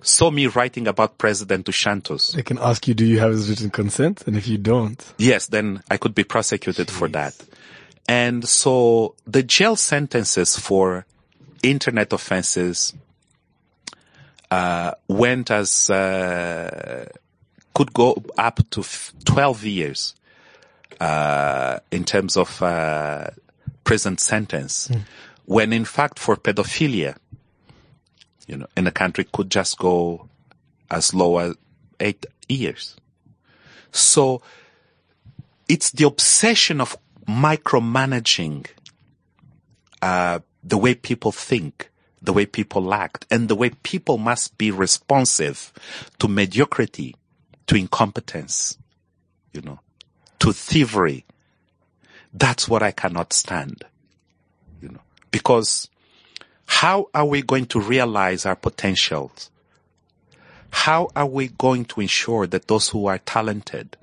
[SPEAKER 3] saw me writing about President Dos Santos,
[SPEAKER 2] They can ask you, do you have his written consent? And if you don't,
[SPEAKER 3] Yes, then I could be prosecuted for that. And so the jail sentences for internet offenses uh, went as uh, could go up to f- 12 years uh, in terms of uh, prison sentence, when in fact for pedophilia, you know, in a country could just go as low as eight years. So it's the obsession of micromanaging uh, the way people think, the way people act, and the way people must be responsive to mediocrity, to incompetence, you know, to thievery. That's what I cannot stand, you know, because how are we going to realize our potentials? How are we going to ensure that those who are talented,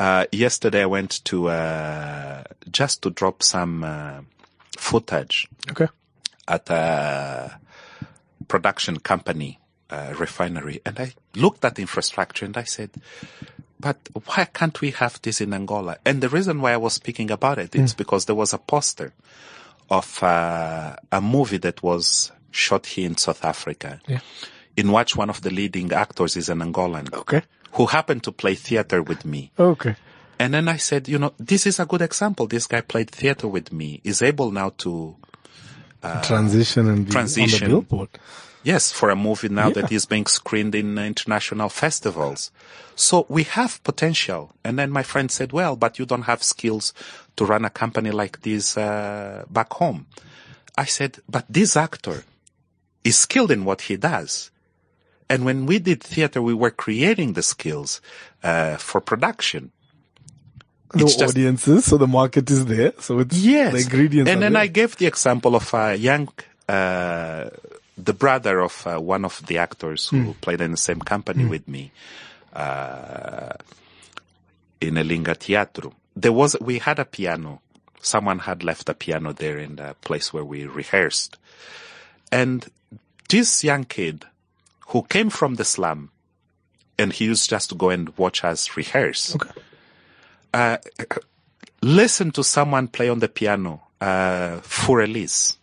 [SPEAKER 3] uh, yesterday I went to, uh, just to drop some, uh, footage
[SPEAKER 2] okay.
[SPEAKER 3] At a production company, uh, refinery. And I looked at the infrastructure and I said, but why can't we have this in Angola? And the reason why I was speaking about it is because there was a poster of uh, a movie that was shot here in South Africa,
[SPEAKER 2] Yeah.
[SPEAKER 3] in which one of the leading actors is an Angolan
[SPEAKER 2] Okay.
[SPEAKER 3] who happened to play theater with me.
[SPEAKER 2] Okay.
[SPEAKER 3] And then I said, you know, this is a good example. This guy played theater with me, is able now to
[SPEAKER 2] transition and
[SPEAKER 3] transition.
[SPEAKER 2] on the billboard.
[SPEAKER 3] Yes, for a movie now
[SPEAKER 2] Yeah.
[SPEAKER 3] that is being screened in international festivals. So we have potential. And then my friend said, well, but you don't have skills to run a company like this uh, back home. I said, but this actor is skilled in what he does. And when we did theater, we were creating the skills uh, for production.
[SPEAKER 2] No
[SPEAKER 3] It's just-
[SPEAKER 2] audiences, so the market is there. So it's
[SPEAKER 3] Yes.
[SPEAKER 2] the ingredients.
[SPEAKER 3] And then
[SPEAKER 2] there.
[SPEAKER 3] I gave the example of a young, uh, the brother of uh, one of the actors who played in the same company with me, uh, in Elinga Teatro. There was, we had a piano. Someone had left a piano there in the place where we rehearsed. And this young kid who came from the slum and he used just to go and watch us rehearse
[SPEAKER 2] Okay.
[SPEAKER 3] Listen to someone play on the piano, uh, Für Elise.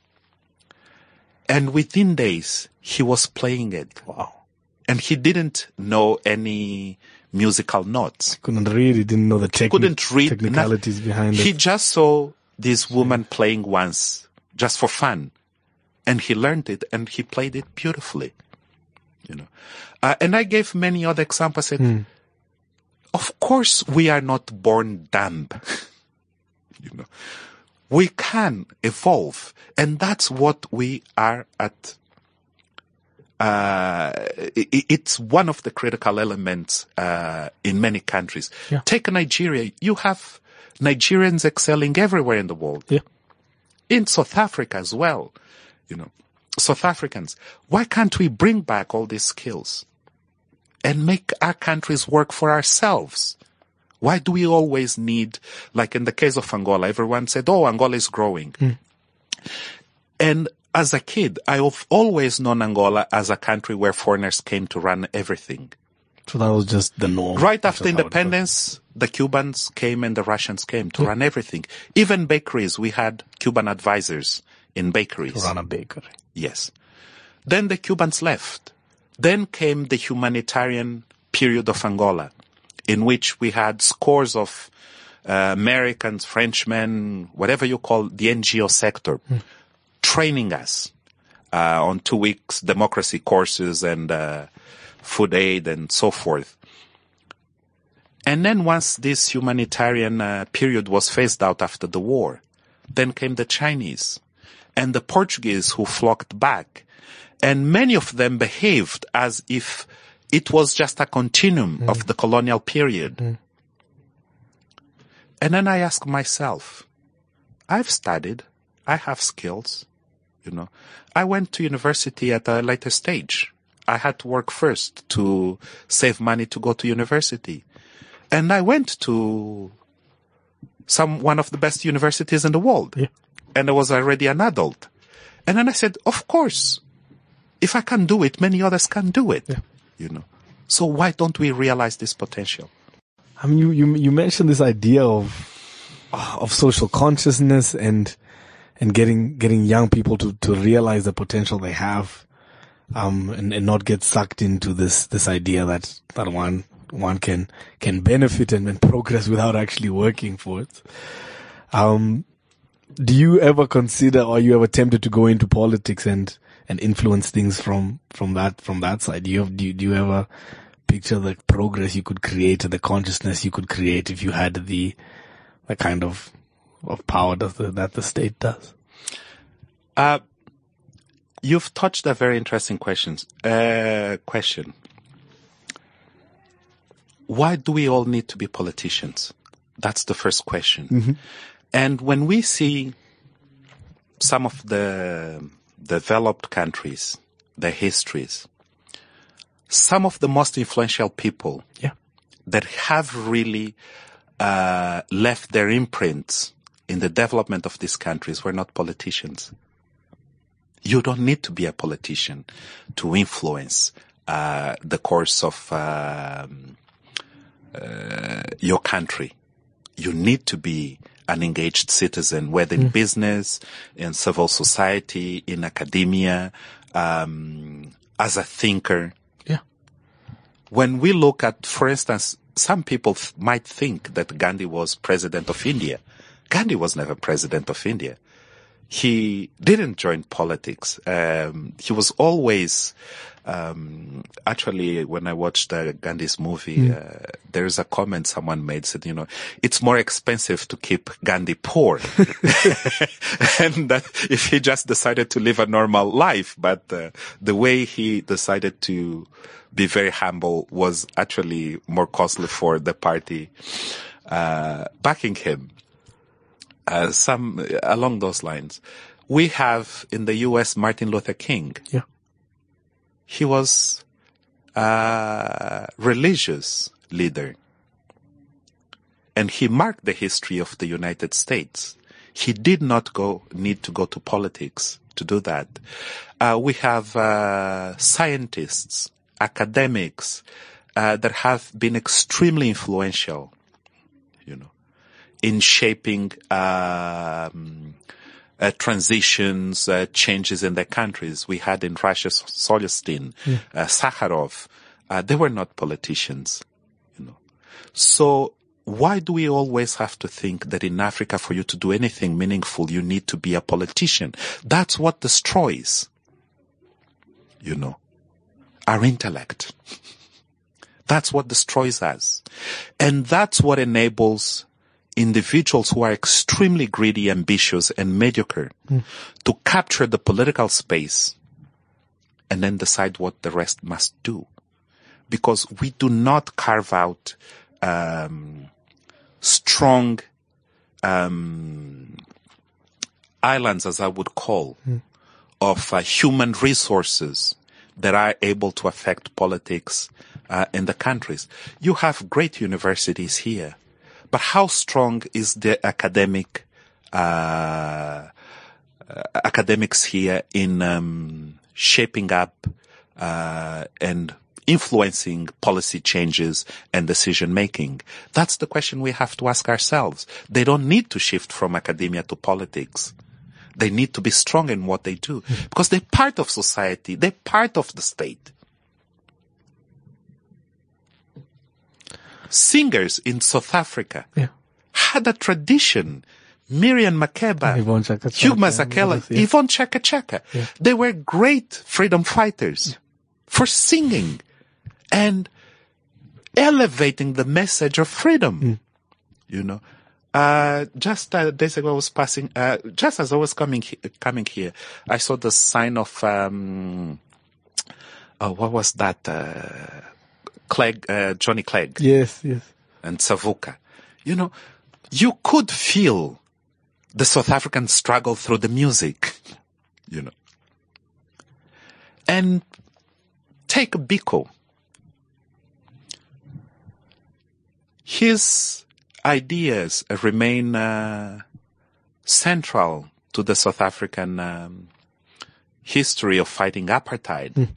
[SPEAKER 3] And within days, he was playing it.
[SPEAKER 2] Wow.
[SPEAKER 3] And he didn't know any musical notes.
[SPEAKER 2] Couldn't read. He didn't know the techni-
[SPEAKER 3] Couldn't read
[SPEAKER 2] technicalities
[SPEAKER 3] nothing.
[SPEAKER 2] behind it.
[SPEAKER 3] He just saw this woman playing once, just for fun. And he learned it and he played it beautifully. You know. Uh, and I gave many other examples. Said, Of course we are not born dumb. <laughs> you know. We can evolve. And that's what we are at uh, i- it's one of the critical elements uh, in many countries.
[SPEAKER 2] Yeah.
[SPEAKER 3] Take Nigeria. You have Nigerians excelling everywhere in the world.
[SPEAKER 2] Yeah.
[SPEAKER 3] In South Africa as well. You know, South Africans. Why can't we bring back all these skills and make our countries work for ourselves? Why do we always need, like in the case of Angola, everyone said, oh, Angola is growing. Hmm. And as a kid, I've always known Angola as a country where foreigners came to run everything.
[SPEAKER 2] So that was just the norm.
[SPEAKER 3] Right after independence, the Cubans came and the Russians came to hmm. run everything. Even bakeries, we had Cuban advisors in bakeries.
[SPEAKER 2] to Run a bakery.
[SPEAKER 3] Yes. Then the Cubans left. Then came the humanitarian period of Angola, in which we had scores of uh, Americans, Frenchmen, whatever you call the NGO sector, training us uh, on two weeks democracy courses and uh, food aid and so forth. And then once this humanitarian uh, period was phased out after the war, then came the Chinese and the Portuguese who flocked back. And many of them behaved as if it was just a continuum hmm. of the colonial period. Hmm. And then I ask myself, I've studied, I have skills, you know. I went to university at a later stage. I had to work first to save money to go to university. And I went to some, one of the best universities in the world.
[SPEAKER 2] Yeah.
[SPEAKER 3] And I was already an adult. And then I said, of course, if I can do it, many others can do it.
[SPEAKER 2] Yeah.
[SPEAKER 3] You know. So why don't we realize this potential?
[SPEAKER 2] I mean, you, you, you mentioned this idea of, of social consciousness and, and getting, getting young people to, to realize the potential they have, um, and, and not get sucked into this, this idea that, that one, one can, can benefit and, and progress without actually working for it. Um, do you ever consider or are you ever tempted to go into politics and, and influence things from, from that, from that side? Do you, have, do you, do you ever picture the progress you could create the consciousness you could create if you had the, the kind of, of power that the, that the state does?
[SPEAKER 3] Uh, you've touched a very interesting questions, uh, question. Why do we all need to be politicians? That's the first question. And when we see some of the developed countries, their histories, some of the most influential people
[SPEAKER 2] Yeah.
[SPEAKER 3] that have really uh, left their imprints in the development of these countries were not politicians. You don't need to be a politician to influence uh, the course of um, uh, your country. You need to be an engaged citizen, whether in business, in civil society, in academia, um, as a thinker
[SPEAKER 2] Yeah.
[SPEAKER 3] when we look at, for instance, some people th- might think that Gandhi was president of India. Gandhi was never president of India. He didn't join politics. Um, he was always, um, actually, when I watched uh, Gandhi's movie, uh, there's a comment someone made said, you know, it's more expensive to keep Gandhi poor, <laughs> <laughs> and that if he just decided to live a normal life, but uh, the way he decided to be very humble was actually more costly for the party uh, backing him uh, some along those lines. We have in the U.S. Martin Luther King.
[SPEAKER 2] Yeah.
[SPEAKER 3] He was a religious leader, and he marked the history of the United States. He did not go need to go to politics to do that. Uh, we have uh, scientists, academics uh, that have been extremely influential. In shaping um, uh, transitions, uh, changes in their countries. We had in Russia Solzhenitsyn, uh, Sakharov. Uh, they were not politicians, you know. So why do we always have to think that in Africa, for you to do anything meaningful, you need to be a politician? That's what destroys, you know, our intellect. <laughs> That's what destroys us. And that's what enables individuals who are extremely greedy, ambitious, and mediocre to capture the political space and then decide what the rest must do. Because we do not carve out um, strong um, islands, as I would call, of uh, human resources that are able to affect politics uh, in the countries. You have great universities here but how strong is the academic uh, academics here in um, shaping up uh, and influencing policy changes and decision making? That's the question we have to ask ourselves. They don't need to shift from academia to politics. They need to be strong in what they do because they're part of society. They're part of the state. Singers in South Africa
[SPEAKER 2] Yeah.
[SPEAKER 3] had a tradition. Miriam Makeba,
[SPEAKER 2] Yvonne Chaka
[SPEAKER 3] Hugh
[SPEAKER 2] Chaka, yeah.
[SPEAKER 3] Yvonne Chaka Chaka. They were great freedom fighters for singing and elevating the message of freedom. You know, uh, just uh, days ago I was passing, uh, just as I was coming, he- coming here, I saw the sign of, um, oh, what was that? Uh, Clegg, uh, Johnny Clegg
[SPEAKER 2] Yes, yes.
[SPEAKER 3] and Savuka. You know, you could feel the South African struggle through the music, <laughs> you know. And take Biko. His ideas remain uh, central to the South African um, history of fighting apartheid.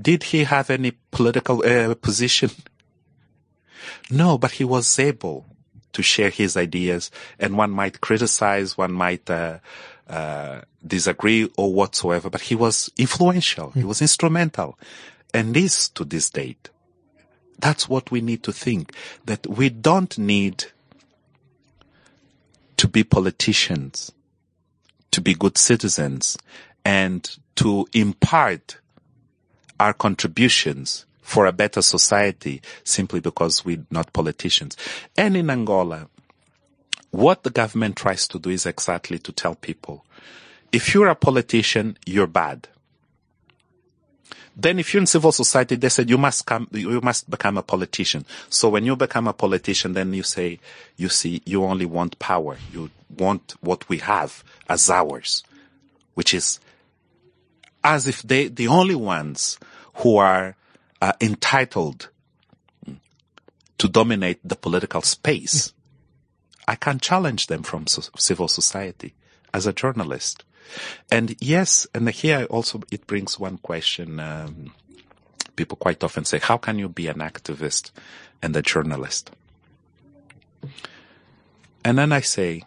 [SPEAKER 3] Did he have any political uh, position? <laughs> No, but he was able to share his ideas, and one might criticize, one might uh, uh, disagree or whatsoever, but he was influential. He was instrumental, and is to this date. That's what we need to think. That we don't need to be politicians, to be good citizens, and to impart our contributions for a better society simply because we're not politicians. And in Angola, what the government tries to do is exactly to tell people, if you're a politician, you're bad. Then if you're in civil society, they said you must come, you must become a politician. So when you become a politician, then you say, you see, you only want power. You want what we have as ours, which is as if they the only ones who are uh, entitled to dominate the political space. I can challenge them from so- civil society as a journalist. And yes, and here also it brings one question. Um, people quite often say, "How can you be an activist and a journalist?" And then I say,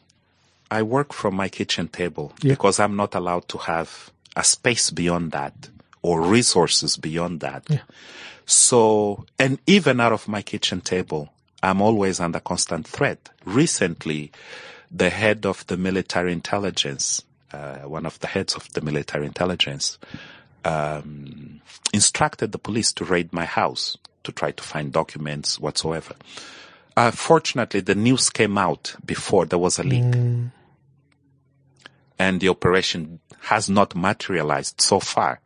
[SPEAKER 3] I work from my kitchen table
[SPEAKER 2] Yeah.
[SPEAKER 3] because I'm not allowed to have a space beyond that or resources beyond that. So, and even out of my kitchen table, I'm always under constant threat. Recently, the head of the military intelligence, uh, one of the heads of the military intelligence, um, instructed the police to raid my house to try to find documents whatsoever. Uh, fortunately, the news came out before there was a leak.
[SPEAKER 2] Mm.
[SPEAKER 3] And the operation has not materialized so far.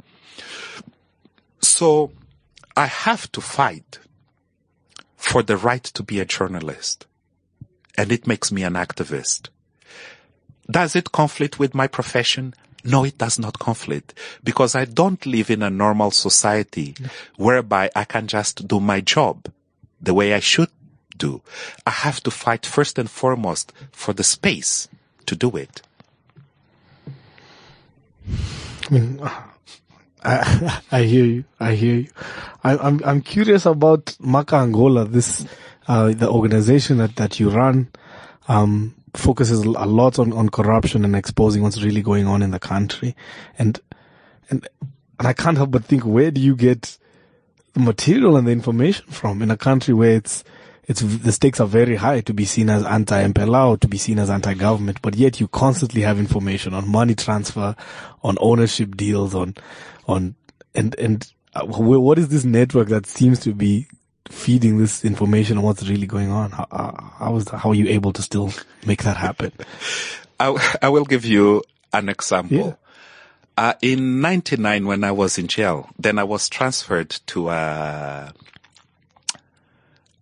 [SPEAKER 3] So I have to fight for the right to be a journalist. And it makes me an activist. Does it conflict with my profession? No, it does not conflict because I don't live in a normal society whereby I can just do my job the way I should do. I have to fight first and foremost for the space to do it.
[SPEAKER 2] I mean, <laughs> I, I hear you. I hear you. I, I'm I'm curious about Maka Angola. This uh, the organization that that you run um, focuses a lot on on corruption and exposing what's really going on in the country, and and and I can't help but think, where do you get the material and the information from in a country where it's it's the stakes are very high to be seen as anti-MPLA to be seen as anti-government, but yet you constantly have information on money transfer, on ownership deals, on on and and uh, what is this network that seems to be feeding this information on what's really going on? How, how, how is that, how are you able to still make that happen?
[SPEAKER 3] I, I will give you an example.
[SPEAKER 2] Yeah.
[SPEAKER 3] Uh, in 99 when I was in jail, then I was transferred to, uh,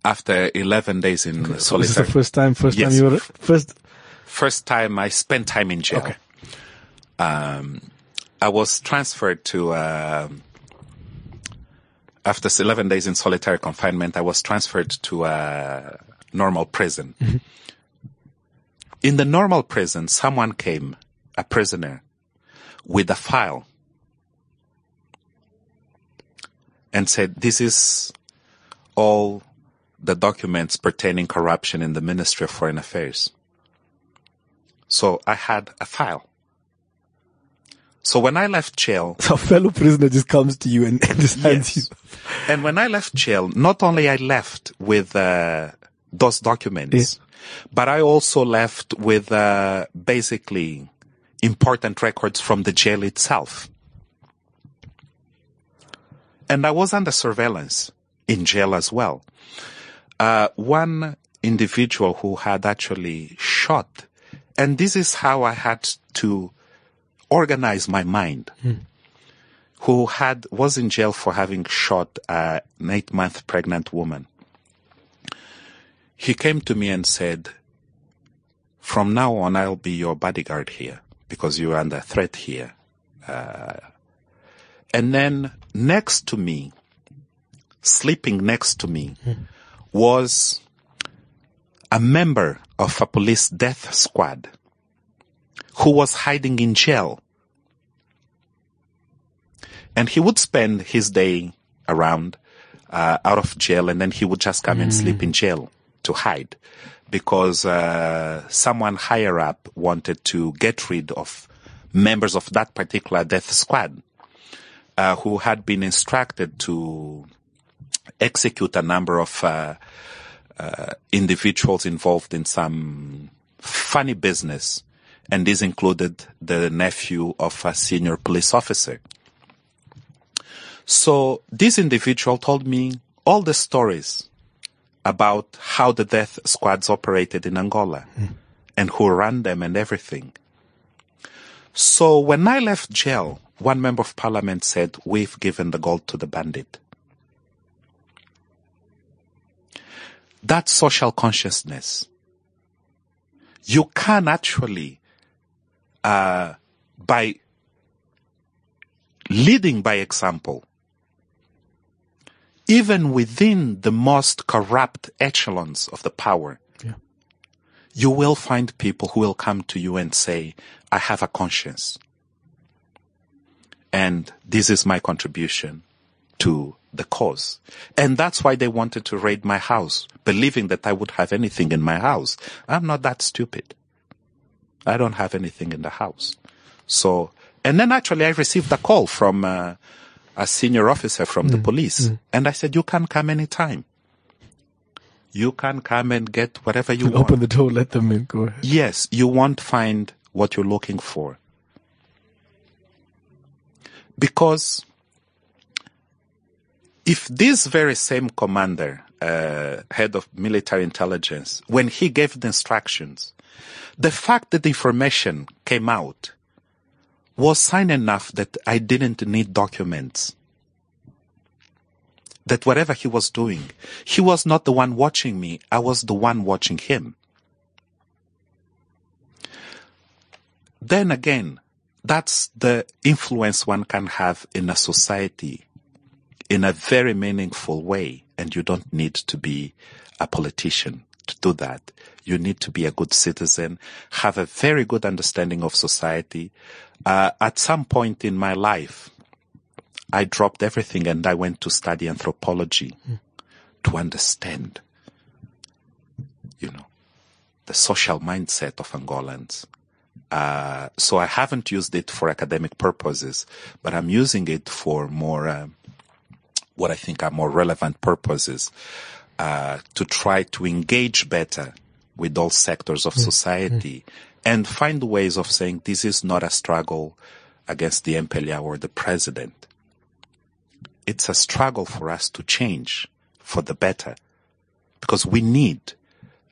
[SPEAKER 3] after 11 days in
[SPEAKER 2] So this is the first time, first
[SPEAKER 3] Yes.
[SPEAKER 2] time you were first.
[SPEAKER 3] first time I spent time in jail.
[SPEAKER 2] Okay.
[SPEAKER 3] Um, I was transferred to, um, after 11 days in solitary confinement, I was transferred to a normal prison. In the normal prison, someone came, a prisoner, with a file and said, this is all the documents pertaining corruption in the Ministry of Foreign Affairs. So I had a file. So when I left jail, <laughs>
[SPEAKER 2] a fellow prisoner just comes to you and, and just hands you.
[SPEAKER 3] and when I left jail, not only I left with uh, those documents, but I also left with uh, basically important records from the jail itself. And I was under surveillance in jail as well. Uh, one individual who had actually shot, and this is how I had to organize my mind who had was in jail for having shot uh, an eight month pregnant woman. He came to me and said, "From now on, I'll be your bodyguard here because you're under threat here." Uh, and then next to me, sleeping next to me, was a member of a police death squad who was hiding in jail. And he would spend his day around uh, out of jail and then he would just come and sleep in jail to hide because uh, someone higher up wanted to get rid of members of that particular death squad uh, who had been instructed to execute a number of uh, uh, individuals involved in some funny business and this included the nephew of a senior police officer so this individual told me all the stories about how the death squads operated in Angola and who ran them and everything. So when I left jail, one member of parliament said, we've given the gold to the bandit. That's social consciousness. You can actually, uh, by leading by example, even within the most corrupt echelons of the power,
[SPEAKER 2] Yeah.
[SPEAKER 3] you will find people who will come to you and say, I have a conscience. And this is my contribution to the cause. And that's why they wanted to raid my house, believing that I would have anything in my house. I'm not that stupid. I don't have anything in the house. So, and then actually I received a call from uh, a senior officer from the police. And I said, you can come anytime. You can come and get whatever you <laughs> want.
[SPEAKER 2] Open the door, let them in. Go ahead.
[SPEAKER 3] Yes, you won't find what you're looking for. Because if this very same commander, uh, head of military intelligence, when he gave the instructions, the fact that the information came out was sign enough that I didn't need documents. That whatever he was doing, he was not the one watching me, I was the one watching him. Then again, that's the influence one can have in a society in a very meaningful way. And you don't need to be a politician to do that. You need to be a good citizen, have a very good understanding of society. Uh, at some point in my life, I dropped everything and I went to study anthropology mm. to understand, you know, the social mindset of Angolans. Uh, so I haven't used it for academic purposes, but I'm using it for more, uh, what I think are more relevant purposes, uh, to try to engage better with all sectors of mm. society mm. and find ways of saying this is not a struggle against the MPLA or the president. It's a struggle for us to change for the better because we need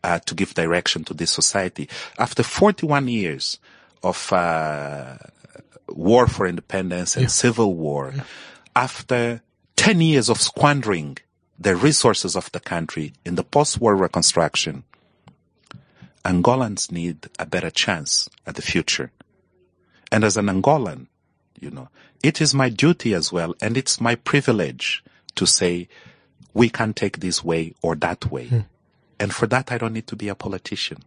[SPEAKER 3] uh, to give direction to this society. After 41 years of uh, war for independence and yeah. civil war, yeah. after 10 years of squandering the resources of the country in the post-war reconstruction, Angolans need a better chance at the future. And as an Angolan, you know, it is my duty as well, and it's my privilege to say, we can take this way or that way. Hmm. And for that, I don't need to be a politician.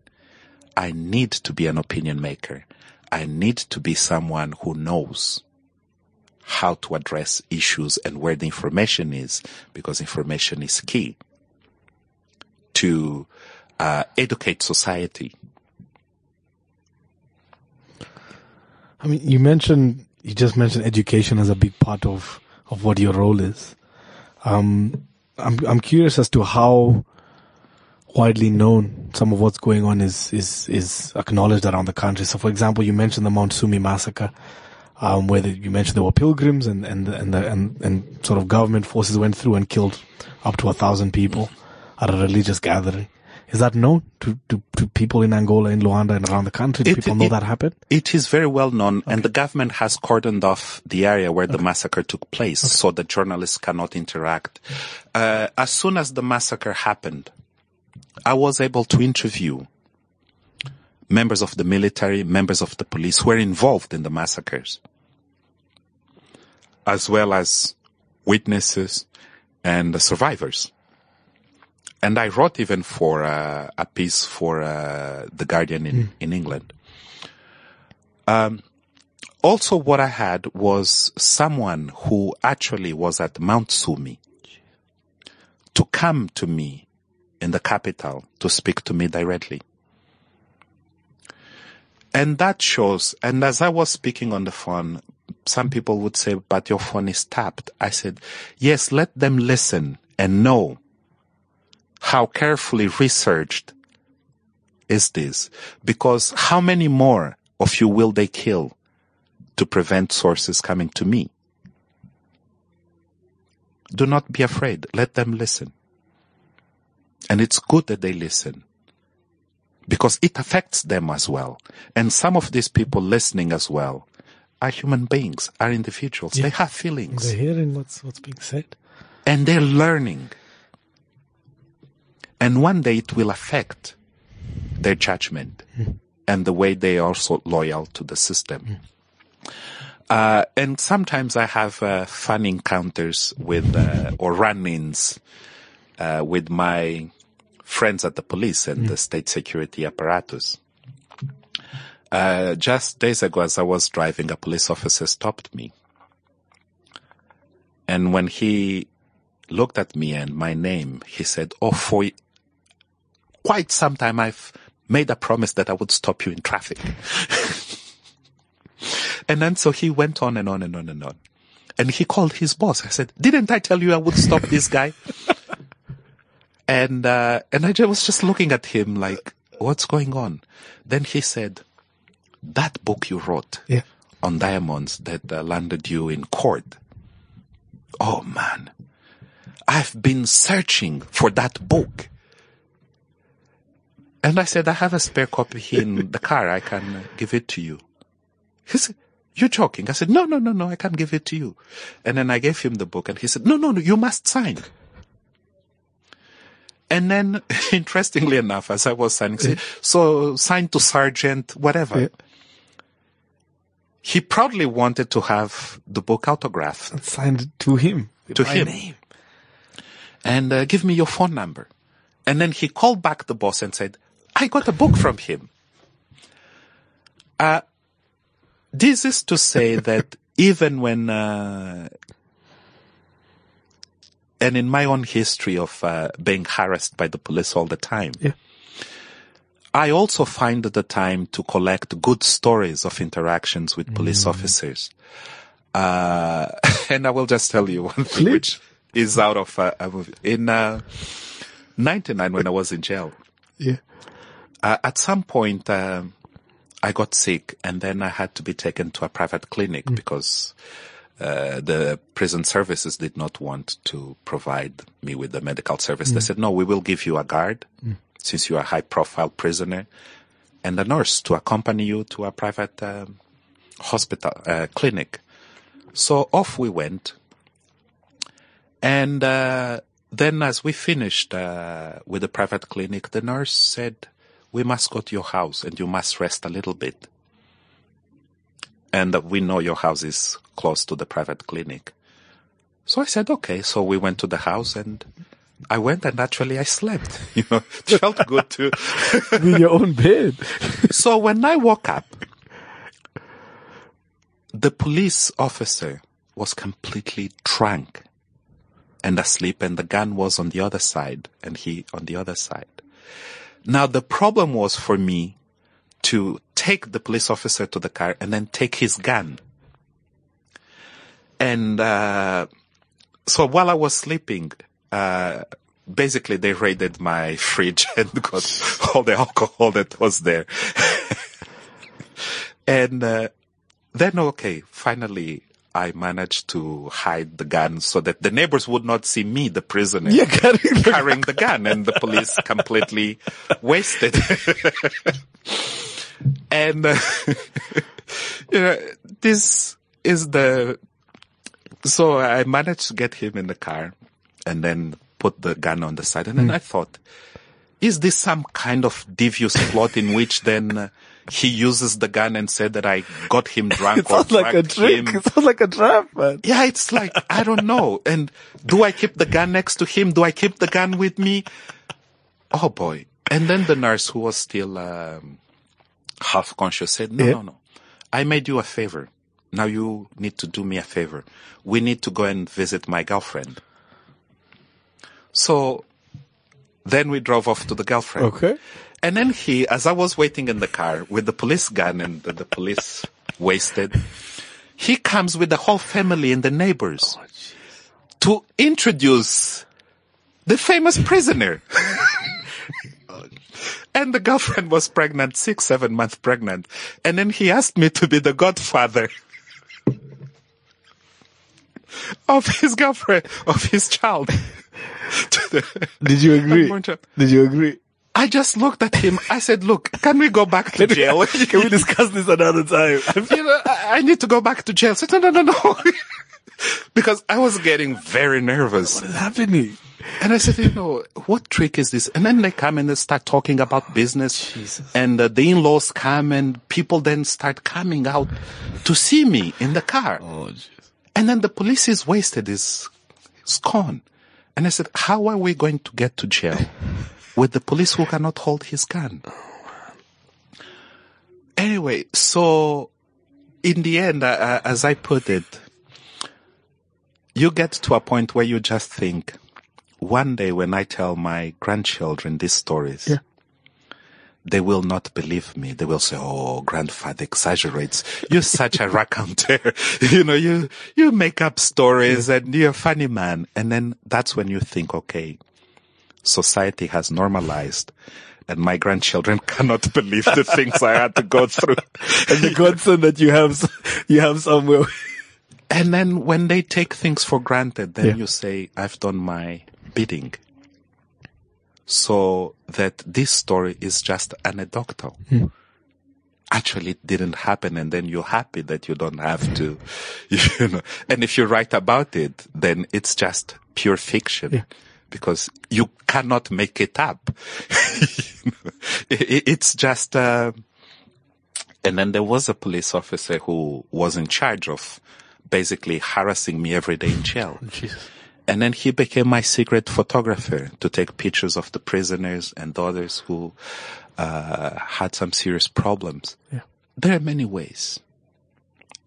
[SPEAKER 3] I need to be an opinion maker. I need to be someone who knows how to address issues and where the information is, because information is key to uh, educate society.
[SPEAKER 2] I mean, you mentioned, you just mentioned education as a big part of, of what your role is. Um, I'm, I'm curious as to how widely known. Some of what's going on is, is, is acknowledged around the country. So for example, you mentioned the Mount Sumi massacre, um, where the, you mentioned there were pilgrims and, and, and, the, and, and sort of government forces went through and killed up to a thousand people at a religious gathering. Is that known to, to, to people in Angola, in Luanda, and around the country? Do it, people know
[SPEAKER 3] it,
[SPEAKER 2] that happened?
[SPEAKER 3] It is very well known, okay. and the government has cordoned off the area where okay. the massacre took place, okay. so that journalists cannot interact. Uh, as soon as the massacre happened, I was able to interview members of the military, members of the police who were involved in the massacres, as well as witnesses and survivors. And I wrote even for uh, a piece for uh, the Guardian in, mm. in England. Um, also, what I had was someone who actually was at Mount Sumi to come to me in the capital to speak to me directly. And that shows, and as I was speaking on the phone, some people would say, but your phone is tapped. I said, yes, let them listen and know how carefully researched is this. Because how many more of you will they kill to prevent sources coming to me? Do not be afraid. Let them listen. And it's good that they listen because it affects them as well. And some of these people listening as well are human beings, are individuals. Yeah. They have feelings.
[SPEAKER 2] They're hearing what's, what's being said.
[SPEAKER 3] And they're learning. And one day it will affect their judgment mm. and the way they are also loyal to the system. Mm. Uh, and sometimes I have uh, fun encounters with, uh, or run-ins uh, with my friends at the police and mm. the state security apparatus. Uh, just days ago, as I was driving, a police officer stopped me. And when he looked at me and my name, he said, Oh, for quite some time I've made a promise that I would stop you in traffic. <laughs> and then so he went on and on and on and on. And he called his boss. I said, didn't I tell you I would stop this guy? <laughs> And, uh, and I was just looking at him like, what's going on? Then he said, that book you wrote
[SPEAKER 2] Yeah.
[SPEAKER 3] on diamonds that uh, landed you in court. Oh man, I've been searching for that book. And I said, I have a spare copy here in the <laughs> car. I can uh, give it to you. He said, you're joking. I said, no, no, no, no, I can't give it to you. And then I gave him the book and he said, no, no, no, you must sign. And then, <laughs> interestingly enough, as I was signing, say, so sign to sergeant, whatever.
[SPEAKER 2] Yeah.
[SPEAKER 3] He proudly wanted to have the book autographed
[SPEAKER 2] And Signed to him.
[SPEAKER 3] To him
[SPEAKER 2] name.
[SPEAKER 3] and uh, give me your phone number. And then he called back the boss and said, I got a book from him. Uh, this is to say <laughs> that even when, uh, and in my own history of uh, being harassed by the police all the time,
[SPEAKER 2] Yeah.
[SPEAKER 3] I also find the time to collect good stories of interactions with police officers. Uh, <laughs> and I will just tell you one thing, which is out of uh, a movie. In uh, 99, when I was in jail,
[SPEAKER 2] Yeah.
[SPEAKER 3] uh, at some point, um, I got sick and then I had to be taken to a private clinic because uh, the prison services did not want to provide me with the medical service. They said, no, we will give you a guard since you are a high profile prisoner and a nurse to accompany you to a private um, hospital, uh, clinic. So off we went. And uh, then as we finished uh, with the private clinic, the nurse said, we must go to your house and you must rest a little bit. And uh, we know your house is close to the private clinic. So I said, okay. So we went to the house and I went and actually I slept. <laughs> You know, it felt good too. <laughs>
[SPEAKER 2] In your own bed. <laughs>
[SPEAKER 3] So when I woke up, the police officer was completely drunk and asleep and the gun was on the other side and he on the other side. Now the problem was for me to take the police officer to the car and then take his gun. And, uh, so while I was sleeping, uh, basically they raided my fridge <laughs> and got all the alcohol that was there. <laughs> and, uh, then okay, finally I managed to hide the gun so that the neighbors would not see me, the prisoner,
[SPEAKER 2] Yeah, carrying the
[SPEAKER 3] carrying the gun and the police completely <laughs> wasted. and, uh, you know, this is the, so I managed to get him in the car and then put the gun on the side. And then I thought, is this some kind of devious plot in which then uh, he uses the gun and said that I got him <laughs> drunk
[SPEAKER 2] It sounds like a trick.
[SPEAKER 3] him?
[SPEAKER 2] It sounds like a trap, man.
[SPEAKER 3] Yeah, it's like, I don't know. And do I keep the gun next to him? Do I keep the gun with me? Oh boy. And then the nurse who was still, um, half conscious said, no,
[SPEAKER 2] Yeah.
[SPEAKER 3] no, no. I made you a favor. Now you need to do me a favor. We need to go and visit my girlfriend. So then we drove off to the girlfriend.
[SPEAKER 2] Okay.
[SPEAKER 3] And then he, as I was waiting in the car with the police gun and the, the police wasted, he comes with the whole family and the neighbors oh, to introduce the famous prisoner. <laughs> and the girlfriend was pregnant, six, seven months pregnant. And then he asked me to be the godfather of his girlfriend, of his child. <laughs>
[SPEAKER 2] Did you agree? Did you agree?
[SPEAKER 3] I just looked at him. I said, look, can we go back to jail? <laughs>
[SPEAKER 2] Can we discuss this another time? <laughs>
[SPEAKER 3] you know, I, I need to go back to jail. I said, no, no, no, no. because I was getting very nervous.
[SPEAKER 2] What is happening?
[SPEAKER 3] And I said, you know, what trick is this? And then they come and they start talking about business.
[SPEAKER 2] Jesus.
[SPEAKER 3] And uh, the in-laws come and people then start coming out to see me in the car.
[SPEAKER 2] Oh.
[SPEAKER 3] And then the police is wasted, is, is gone. And I said, how are we going to get to jail <laughs> with the police who cannot hold his gun? Anyway, so in the end, uh, as I put it, you get to a point where you just think, one day when I tell my grandchildren these stories,
[SPEAKER 2] Yeah.
[SPEAKER 3] They will not believe me. They will say, "Oh, grandfather exaggerates. You're such a raconteur. <laughs> you know, you you make up stories and you're a funny man." And then that's when you think, "Okay, society has normalized. And my grandchildren <laughs> cannot believe the things I had to go through. <laughs>
[SPEAKER 2] and the godson that you have, you have somewhere.
[SPEAKER 3] And then when they take things for granted, then
[SPEAKER 2] Yeah.
[SPEAKER 3] you say, I've done my bidding. So that this story is just anecdotal. Actually, it didn't happen and then you're happy that you don't have to, <laughs> you know, and if you write about it, then it's just pure fiction.
[SPEAKER 2] Yeah.
[SPEAKER 3] Because you cannot make it up. <laughs> You know, it- it's just, uh, and then there was a police officer who was in charge of basically harassing me every day in jail.
[SPEAKER 2] Jesus.
[SPEAKER 3] And then he became my secret photographer to take pictures of the prisoners and others who uh, had some serious problems.
[SPEAKER 2] Yeah.
[SPEAKER 3] There are many ways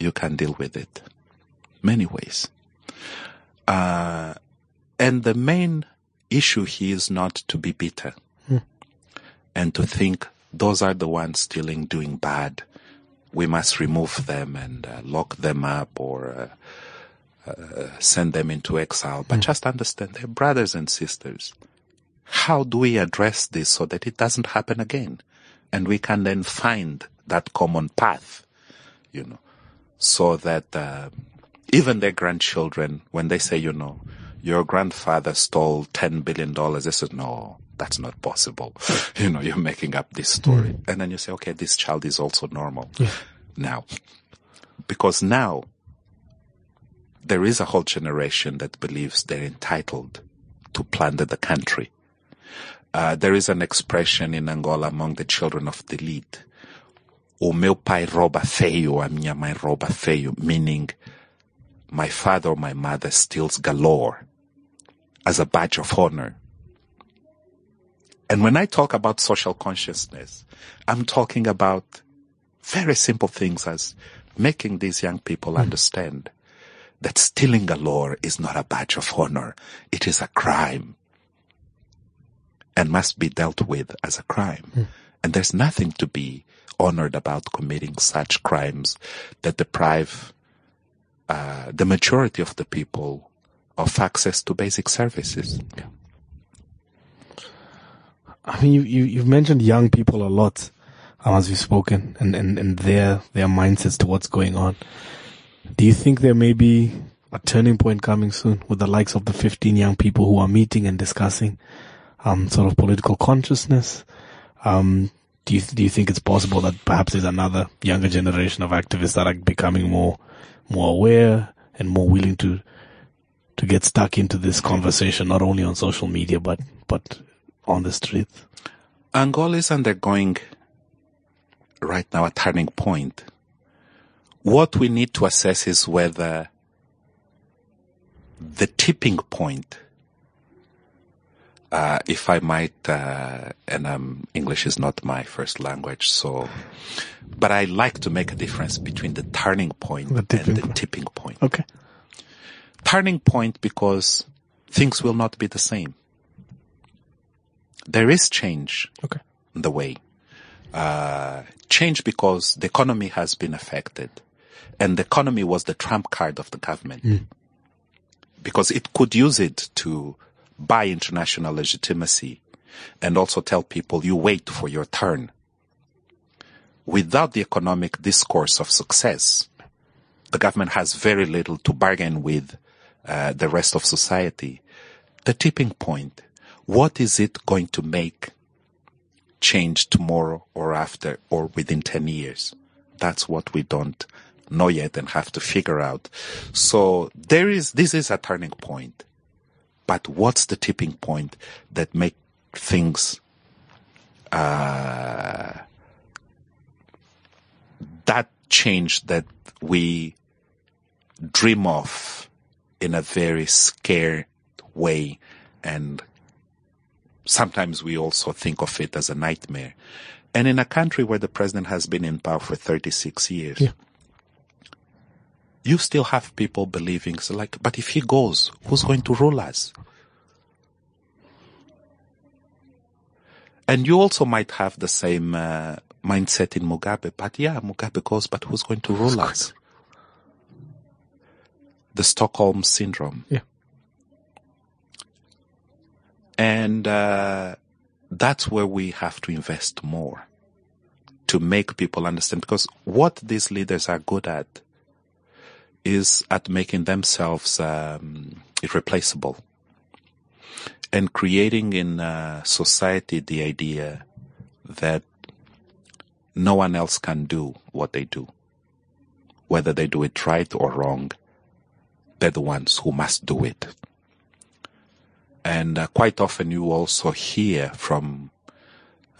[SPEAKER 3] you can deal with it. Many ways. Uh, and the main issue here is not to be bitter and to think those are the ones stealing, doing bad. We must remove them and uh, lock them up or uh, send them into exile, but just understand they're brothers and sisters. How do we address this so that it doesn't happen again? And we can then find that common path, you know, so that uh, even their grandchildren, when they say, you know, your grandfather stole $10 billion, they said, no, that's not possible. <laughs> you know, you're making up this story. And then you say, okay, this child is also normal now. Because now there is a whole generation that believes they're entitled to plunder the country. Uh, there is an expression in Angola among the children of the elite. O meu pai rouba feio, a minha mãe rouba feio, meaning my father or my mother steals galore as a badge of honor. And when I talk about social consciousness, I'm talking about very simple things as making these young people understand that stealing a galore is not a badge of honor. It is a crime and must be dealt with as a crime. And there's nothing to be honored about committing such crimes that deprive uh, the majority of the people of access to basic services.
[SPEAKER 2] I mean, you, you, you've mentioned young people a lot um, as we've spoken and, and, and their, their mindsets to what's going on. Do you think there may be a turning point coming soon with the likes of the 15 young people who are meeting and discussing, um, sort of political consciousness? Um, do you, do you think it's possible that perhaps there's another younger generation of activists that are becoming more, more aware and more willing to, to get stuck into this conversation, not only on social media, but, but on the street?
[SPEAKER 3] Angola is undergoing right now a turning point. What we need to assess is whether the tipping point, uh, if I might, uh, and um, English is not my first language, so, but I like to make a difference between the turning point
[SPEAKER 2] The
[SPEAKER 3] and the
[SPEAKER 2] point.
[SPEAKER 3] tipping point.
[SPEAKER 2] Okay.
[SPEAKER 3] Turning point because things will not be the same. There is change
[SPEAKER 2] Okay.
[SPEAKER 3] the way. Uh, change because the economy has been affected. And the economy was the trump card of the government. Because it could use it to buy international legitimacy and also tell people you wait for your turn. Without the economic discourse of success, the government has very little to bargain with uh, the rest of society. The tipping point. What is it going to make change tomorrow or after or within 10 years. That's what we don't know yet and have to figure out. So there is, this is a turning point. But what's the tipping point that make things, uh, that change that we dream of in a very scared way and sometimes we also think of it as a nightmare. And in a country where the president has been in power for 36 years,
[SPEAKER 2] Yeah.
[SPEAKER 3] You still have people believing, so like, but if he goes, who's going to rule us? And you also might have the same uh, mindset in Mugabe, but yeah, Mugabe goes, but who's going to rule us? The Stockholm syndrome.
[SPEAKER 2] Yeah.
[SPEAKER 3] And uh, that's where we have to invest more to make people understand because what these leaders are good at is at making themselves um, irreplaceable and creating in uh, society the idea that no one else can do what they do. Whether they do it right or wrong, they're the ones who must do it. And uh, quite often you also hear from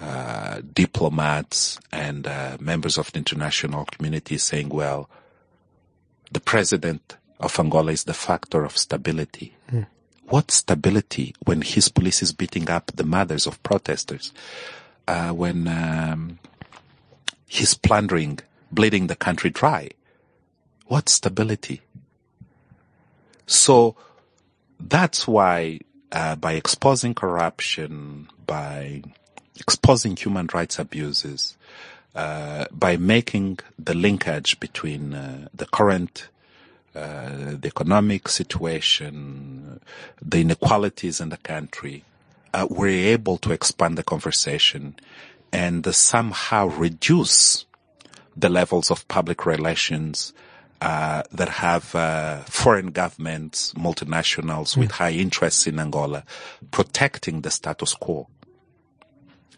[SPEAKER 3] uh, diplomats and uh, members of the international community saying, well, the president of Angola is the factor of stability. Mm. What stability when his police is beating up the mothers of protesters? Uh, when um, he's plundering, bleeding the country dry? What stability? So that's why uh, by exposing corruption, by exposing human rights abuses, by making the linkage between uh, the current uh, the economic situation, the inequalities in the country, uh, we're able to expand the conversation and somehow reduce the levels of public relations uh, that have uh, foreign governments, multinationals mm. with high interests in Angola, protecting the status quo.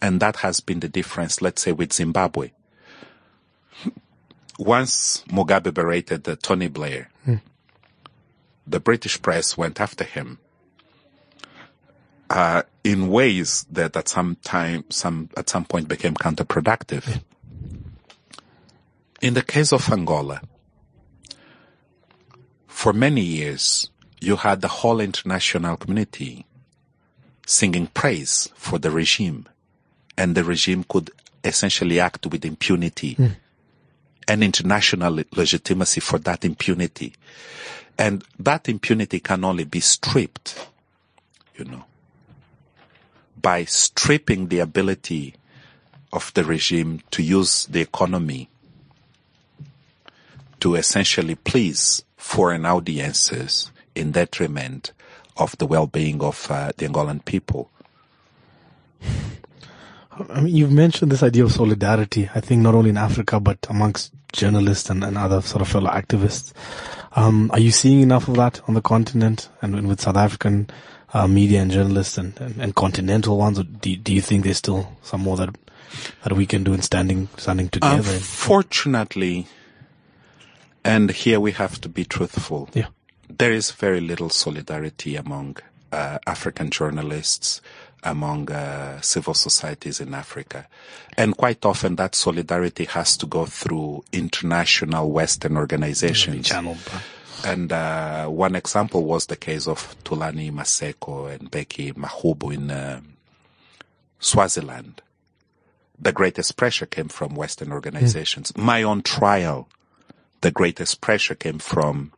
[SPEAKER 3] And that has been the difference, let's say, with Zimbabwe. Once Mugabe berated uh, Tony Blair, mm. the British press went after him uh, in ways that at some time, some at some point became counterproductive. In the case of Angola, for many years, you had the whole international community singing praise for the regime, and the regime could essentially act with impunity mm. and international legitimacy for that impunity. And that impunity can only be stripped, you know, by stripping the ability of the regime to use the economy to essentially please foreign audiences in detriment of the well-being of uh, the Angolan people.
[SPEAKER 2] I mean, you've mentioned this idea of solidarity. I think not only in Africa but amongst journalists and, and other sort of fellow activists. Um, are you seeing enough of that on the continent and, with South African uh, media and journalists and, and, and continental ones? Or do, do you think there's still some more that that we can do in standing standing together?
[SPEAKER 3] Unfortunately, and here we have to be truthful.
[SPEAKER 2] Yeah.
[SPEAKER 3] There is very little solidarity among uh, African journalists, among uh, civil societies in Africa. And quite often that solidarity has to go through international Western organizations. And uh, one example was the case of Thulani Maseko and Bheki Makhubu in uh, Swaziland. The greatest pressure came from Western organizations. Mm. My own trial the greatest pressure came from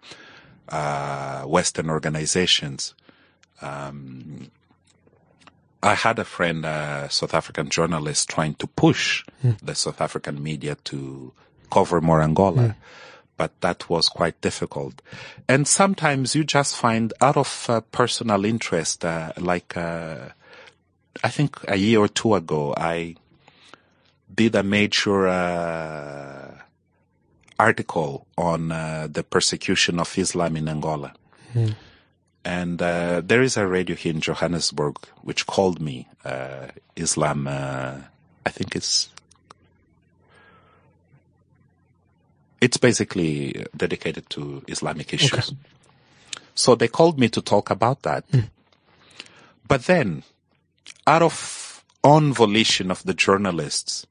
[SPEAKER 3] uh, Western organizations. Um, I had a friend, a South African journalist, trying to push mm. the South African media to cover more Angola. Mm. But that was quite difficult. And sometimes you just find out of uh, personal interest, uh, like, uh, I think a year or two ago, I did a major, uh, article on uh, the persecution of Islam in Angola. Mm. And uh, there is a radio here in Johannesburg which called me uh, Islam. Uh, I think it's it's basically dedicated to Islamic issues. Okay. So they called me to talk about that. Mm. But then, out of own volition of the journalists,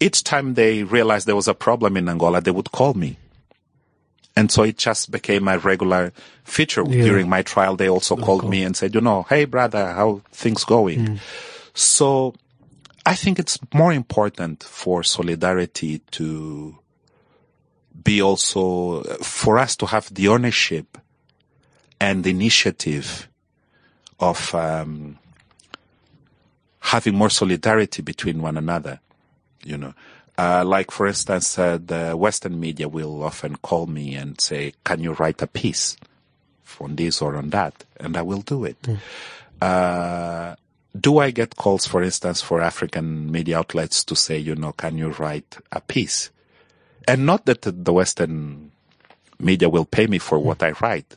[SPEAKER 3] each time they realized there was a problem in Angola, they would call me. And so it just became a regular feature yeah. during my trial. They also called me and said, you know, hey brother, how things going? Mm. So I think it's more important for solidarity to be also for us to have the ownership and initiative of um, having more solidarity between one another you know. Uh, like for instance, uh, the Western media will often call me and say, "Can you write a piece on this or on that?" And I will do it. Mm. Uh, do I get calls, for instance, for African media outlets to say, you know, can you write a piece? And not that the Western media will pay me for what I write,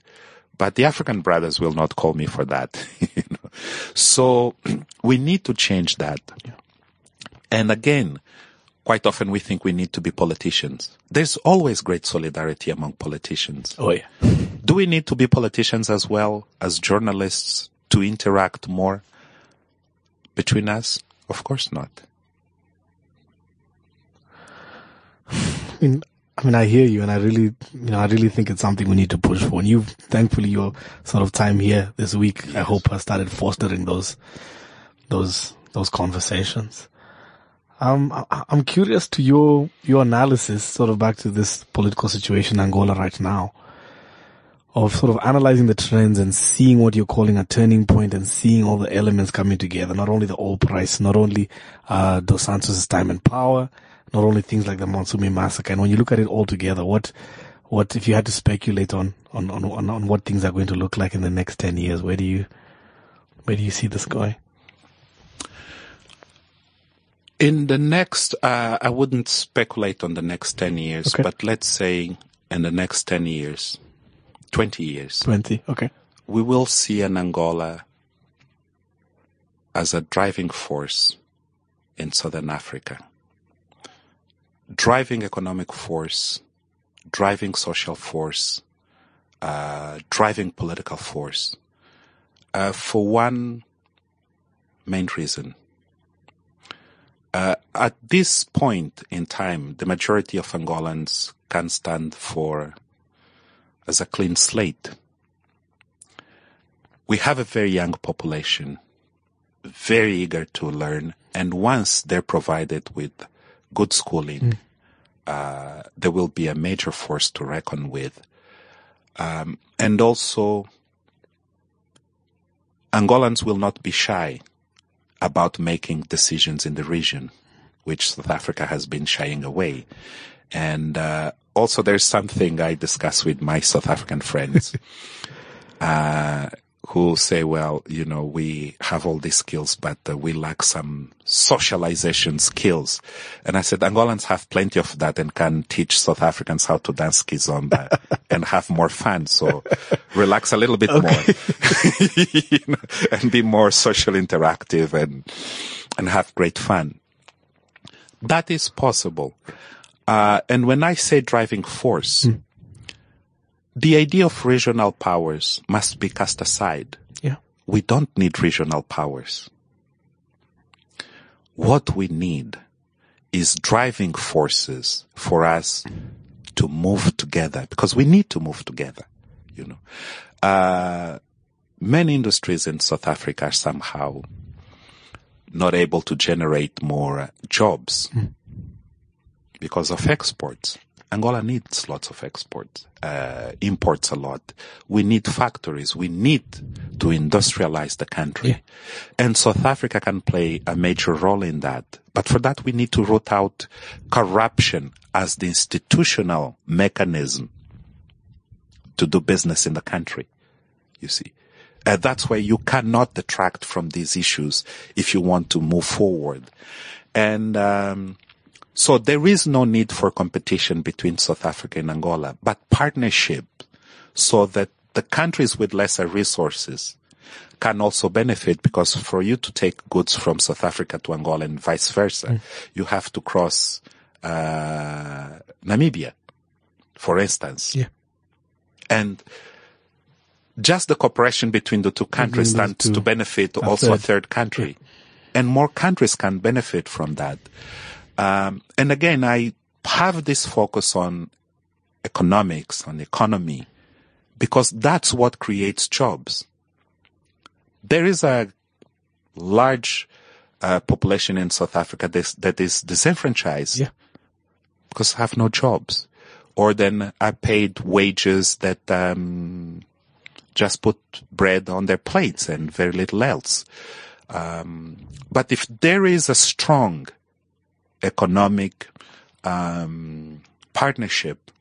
[SPEAKER 3] but the African brothers will not call me for that. <laughs> you know? So <clears throat> we need to change that. And again, quite often we think we need to be politicians. There's always great solidarity among politicians.
[SPEAKER 2] Oh yeah.
[SPEAKER 3] Do we need to be politicians as well as journalists to interact more between us? Of course not.
[SPEAKER 2] I mean, I mean, I hear you, and I really, you know, I really think it's something we need to push for. And you, thankfully, your sort of time here this week, I hope has started fostering those, those, those conversations. Um, I'm curious to your your analysis, sort of back to this political situation in Angola right now, of sort of analyzing the trends and seeing what you're calling a turning point and seeing all the elements coming together. Not only the oil price, not only uh, Dos Santos' time in power, not only things like the Mount Sumi massacre. And when you look at it all together, what what if you had to speculate on on on, on, on what things are going to look like in the next ten years? Where do you where do you see this going?
[SPEAKER 3] In the next, uh, I wouldn't speculate on the next 10 years,
[SPEAKER 2] Okay.
[SPEAKER 3] but let's say in the next 10 years, 20 years,
[SPEAKER 2] Twenty. Okay.
[SPEAKER 3] we will see an Angola as a driving force in Southern Africa. Driving economic force, driving social force, uh, driving political force. Uh, for one main reason. Uh, at this point in time, the majority of Angolans can stand for as a clean slate. We have a very young population, very eager to learn, and once they're provided with good schooling, uh, there will be a major force to reckon with. Um, and also, Angolans will not be shy about making decisions in the region, which South Africa has been shying away. And uh, also, there's something I discuss with my South African friends <laughs> uh, who say, well, you know, we have all these skills, but uh, we lack some socialization skills. And I said, Angolans have plenty of that and can teach South Africans how to dance kizomba <laughs> and have more fun. So relax a little bit more <laughs> you know, and be more social interactive and, and have great fun. That is possible. Uh, and when I say driving force, the idea of regional powers must be cast aside.
[SPEAKER 2] Yeah.
[SPEAKER 3] We don't need regional powers. What we need is driving forces for us to move together because we need to move together, you know. Uh, many industries in South Africa are somehow not able to generate more jobs because of exports. Angola needs lots of exports, uh, imports a lot. We need factories. We need to industrialize the country.
[SPEAKER 2] Yeah.
[SPEAKER 3] And South Africa can play a major role in that. But for that, we need to root out corruption as the institutional mechanism to do business in the country. You see. Uh, that's why you cannot detract from these issues if you want to move forward. And, um, so there is no need for competition between South Africa and Angola, but partnership so that the countries with lesser resources can also benefit because for you to take goods from South Africa to Angola and vice versa, you have to cross, uh, Namibia, for instance.
[SPEAKER 2] Yeah.
[SPEAKER 3] And just the cooperation between the two countries stands
[SPEAKER 2] two.
[SPEAKER 3] to benefit also a
[SPEAKER 2] third.
[SPEAKER 3] third country. And more countries can benefit from that. Um, and again, I have this focus on economics, on economy, because that's what creates jobs. There is a large uh, population in South Africa that is, that is disenfranchised
[SPEAKER 2] Yeah.
[SPEAKER 3] because have no jobs, or then are paid wages that um, just put bread on their plates and very little else. Um, but if there is a strong economic um, partnership,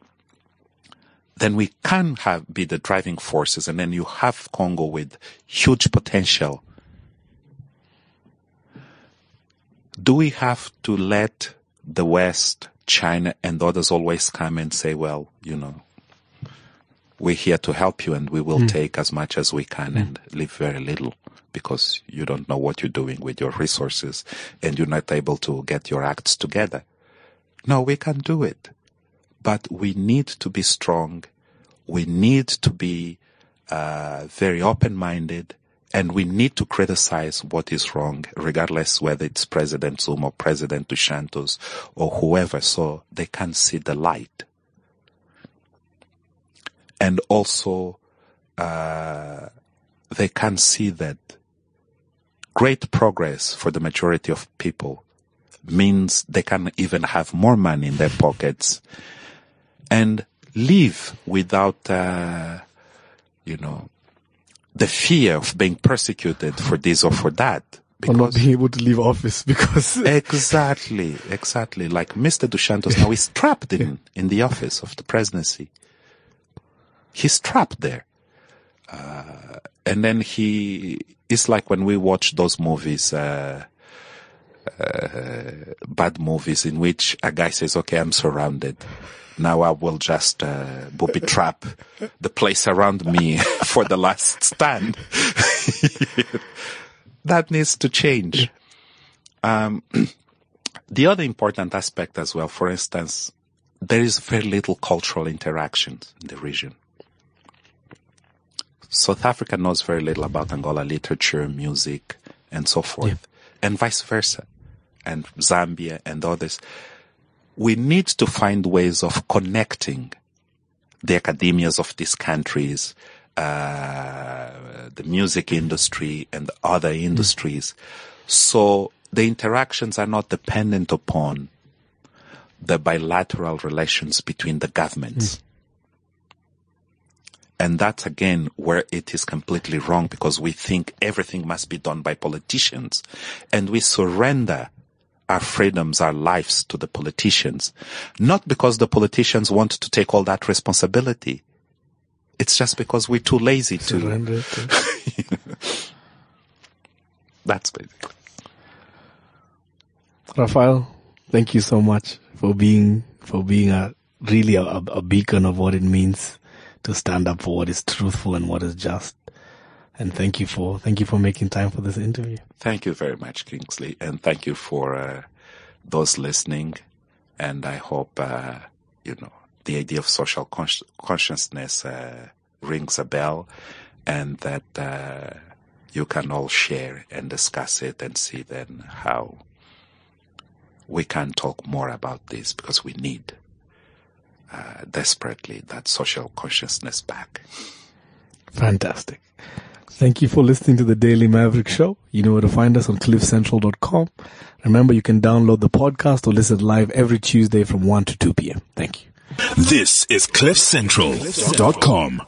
[SPEAKER 3] then we can have be the driving forces, and then you have Congo with huge potential. Do we have to let the West, China, and others always come and say, well, you know, we're here to help you and we will take as much as we can and leave very little because you don't know what you're doing with your resources and you're not able to get your acts together. No, we can do it. But we need to be strong. We need to be uh, very open-minded and we need to criticize what is wrong, regardless whether it's President Zuma or President Dos Santos or whoever, so they can see the light. And also, uh, they can see that great progress for the majority of people means they can even have more money in their pockets and live without, uh, you know, the fear of being persecuted for this or for that.
[SPEAKER 2] Or not being able to leave office because <laughs>
[SPEAKER 3] exactly, exactly. Like Mr. Dos Santos now is trapped in, <laughs> in the office of the presidency. He's trapped there. Uh, and then he, it's like when we watch those movies, uh, uh, bad movies in which a guy says, okay, I'm surrounded. Now I will just, uh, booby trap the place around me <laughs> for the last stand. <laughs> that needs to change. Um, <clears throat> the other important aspect as well, for instance, there is very little cultural interaction in the region. South Africa knows very little about Angola literature, music, and so forth, and vice versa, and Zambia and others. We need to find ways of connecting the academias of these countries, uh, the music industry and other industries. So the interactions are not dependent upon the bilateral relations between the governments. And that's again where it is completely wrong because we think everything must be done by politicians and we surrender our freedoms, our lives to the politicians. Not because the politicians want to take all that responsibility. It's just because we're too lazy to.
[SPEAKER 2] surrender to- <laughs>
[SPEAKER 3] That's basically.
[SPEAKER 2] Rafael, thank you so much for being for being a really a, a beacon of what it means to stand up for what is truthful and what is just. And thank you for thank you for making time for this interview.
[SPEAKER 3] Thank you very much, Kingsley, and thank you for uh, those listening. And I hope uh, you know the idea of social consci- consciousness uh, rings a bell, and that uh, you can all share and discuss it and see then how we can talk more about this because we need uh, desperately that social consciousness back.
[SPEAKER 2] Fantastic. Thank you for listening to the Daily Maverick Show. You know where to find us on cliffcentral.com. Remember, you can download the podcast or listen live every Tuesday from 1 to 2 p.m. Thank you.
[SPEAKER 1] This is CliffCentral.com.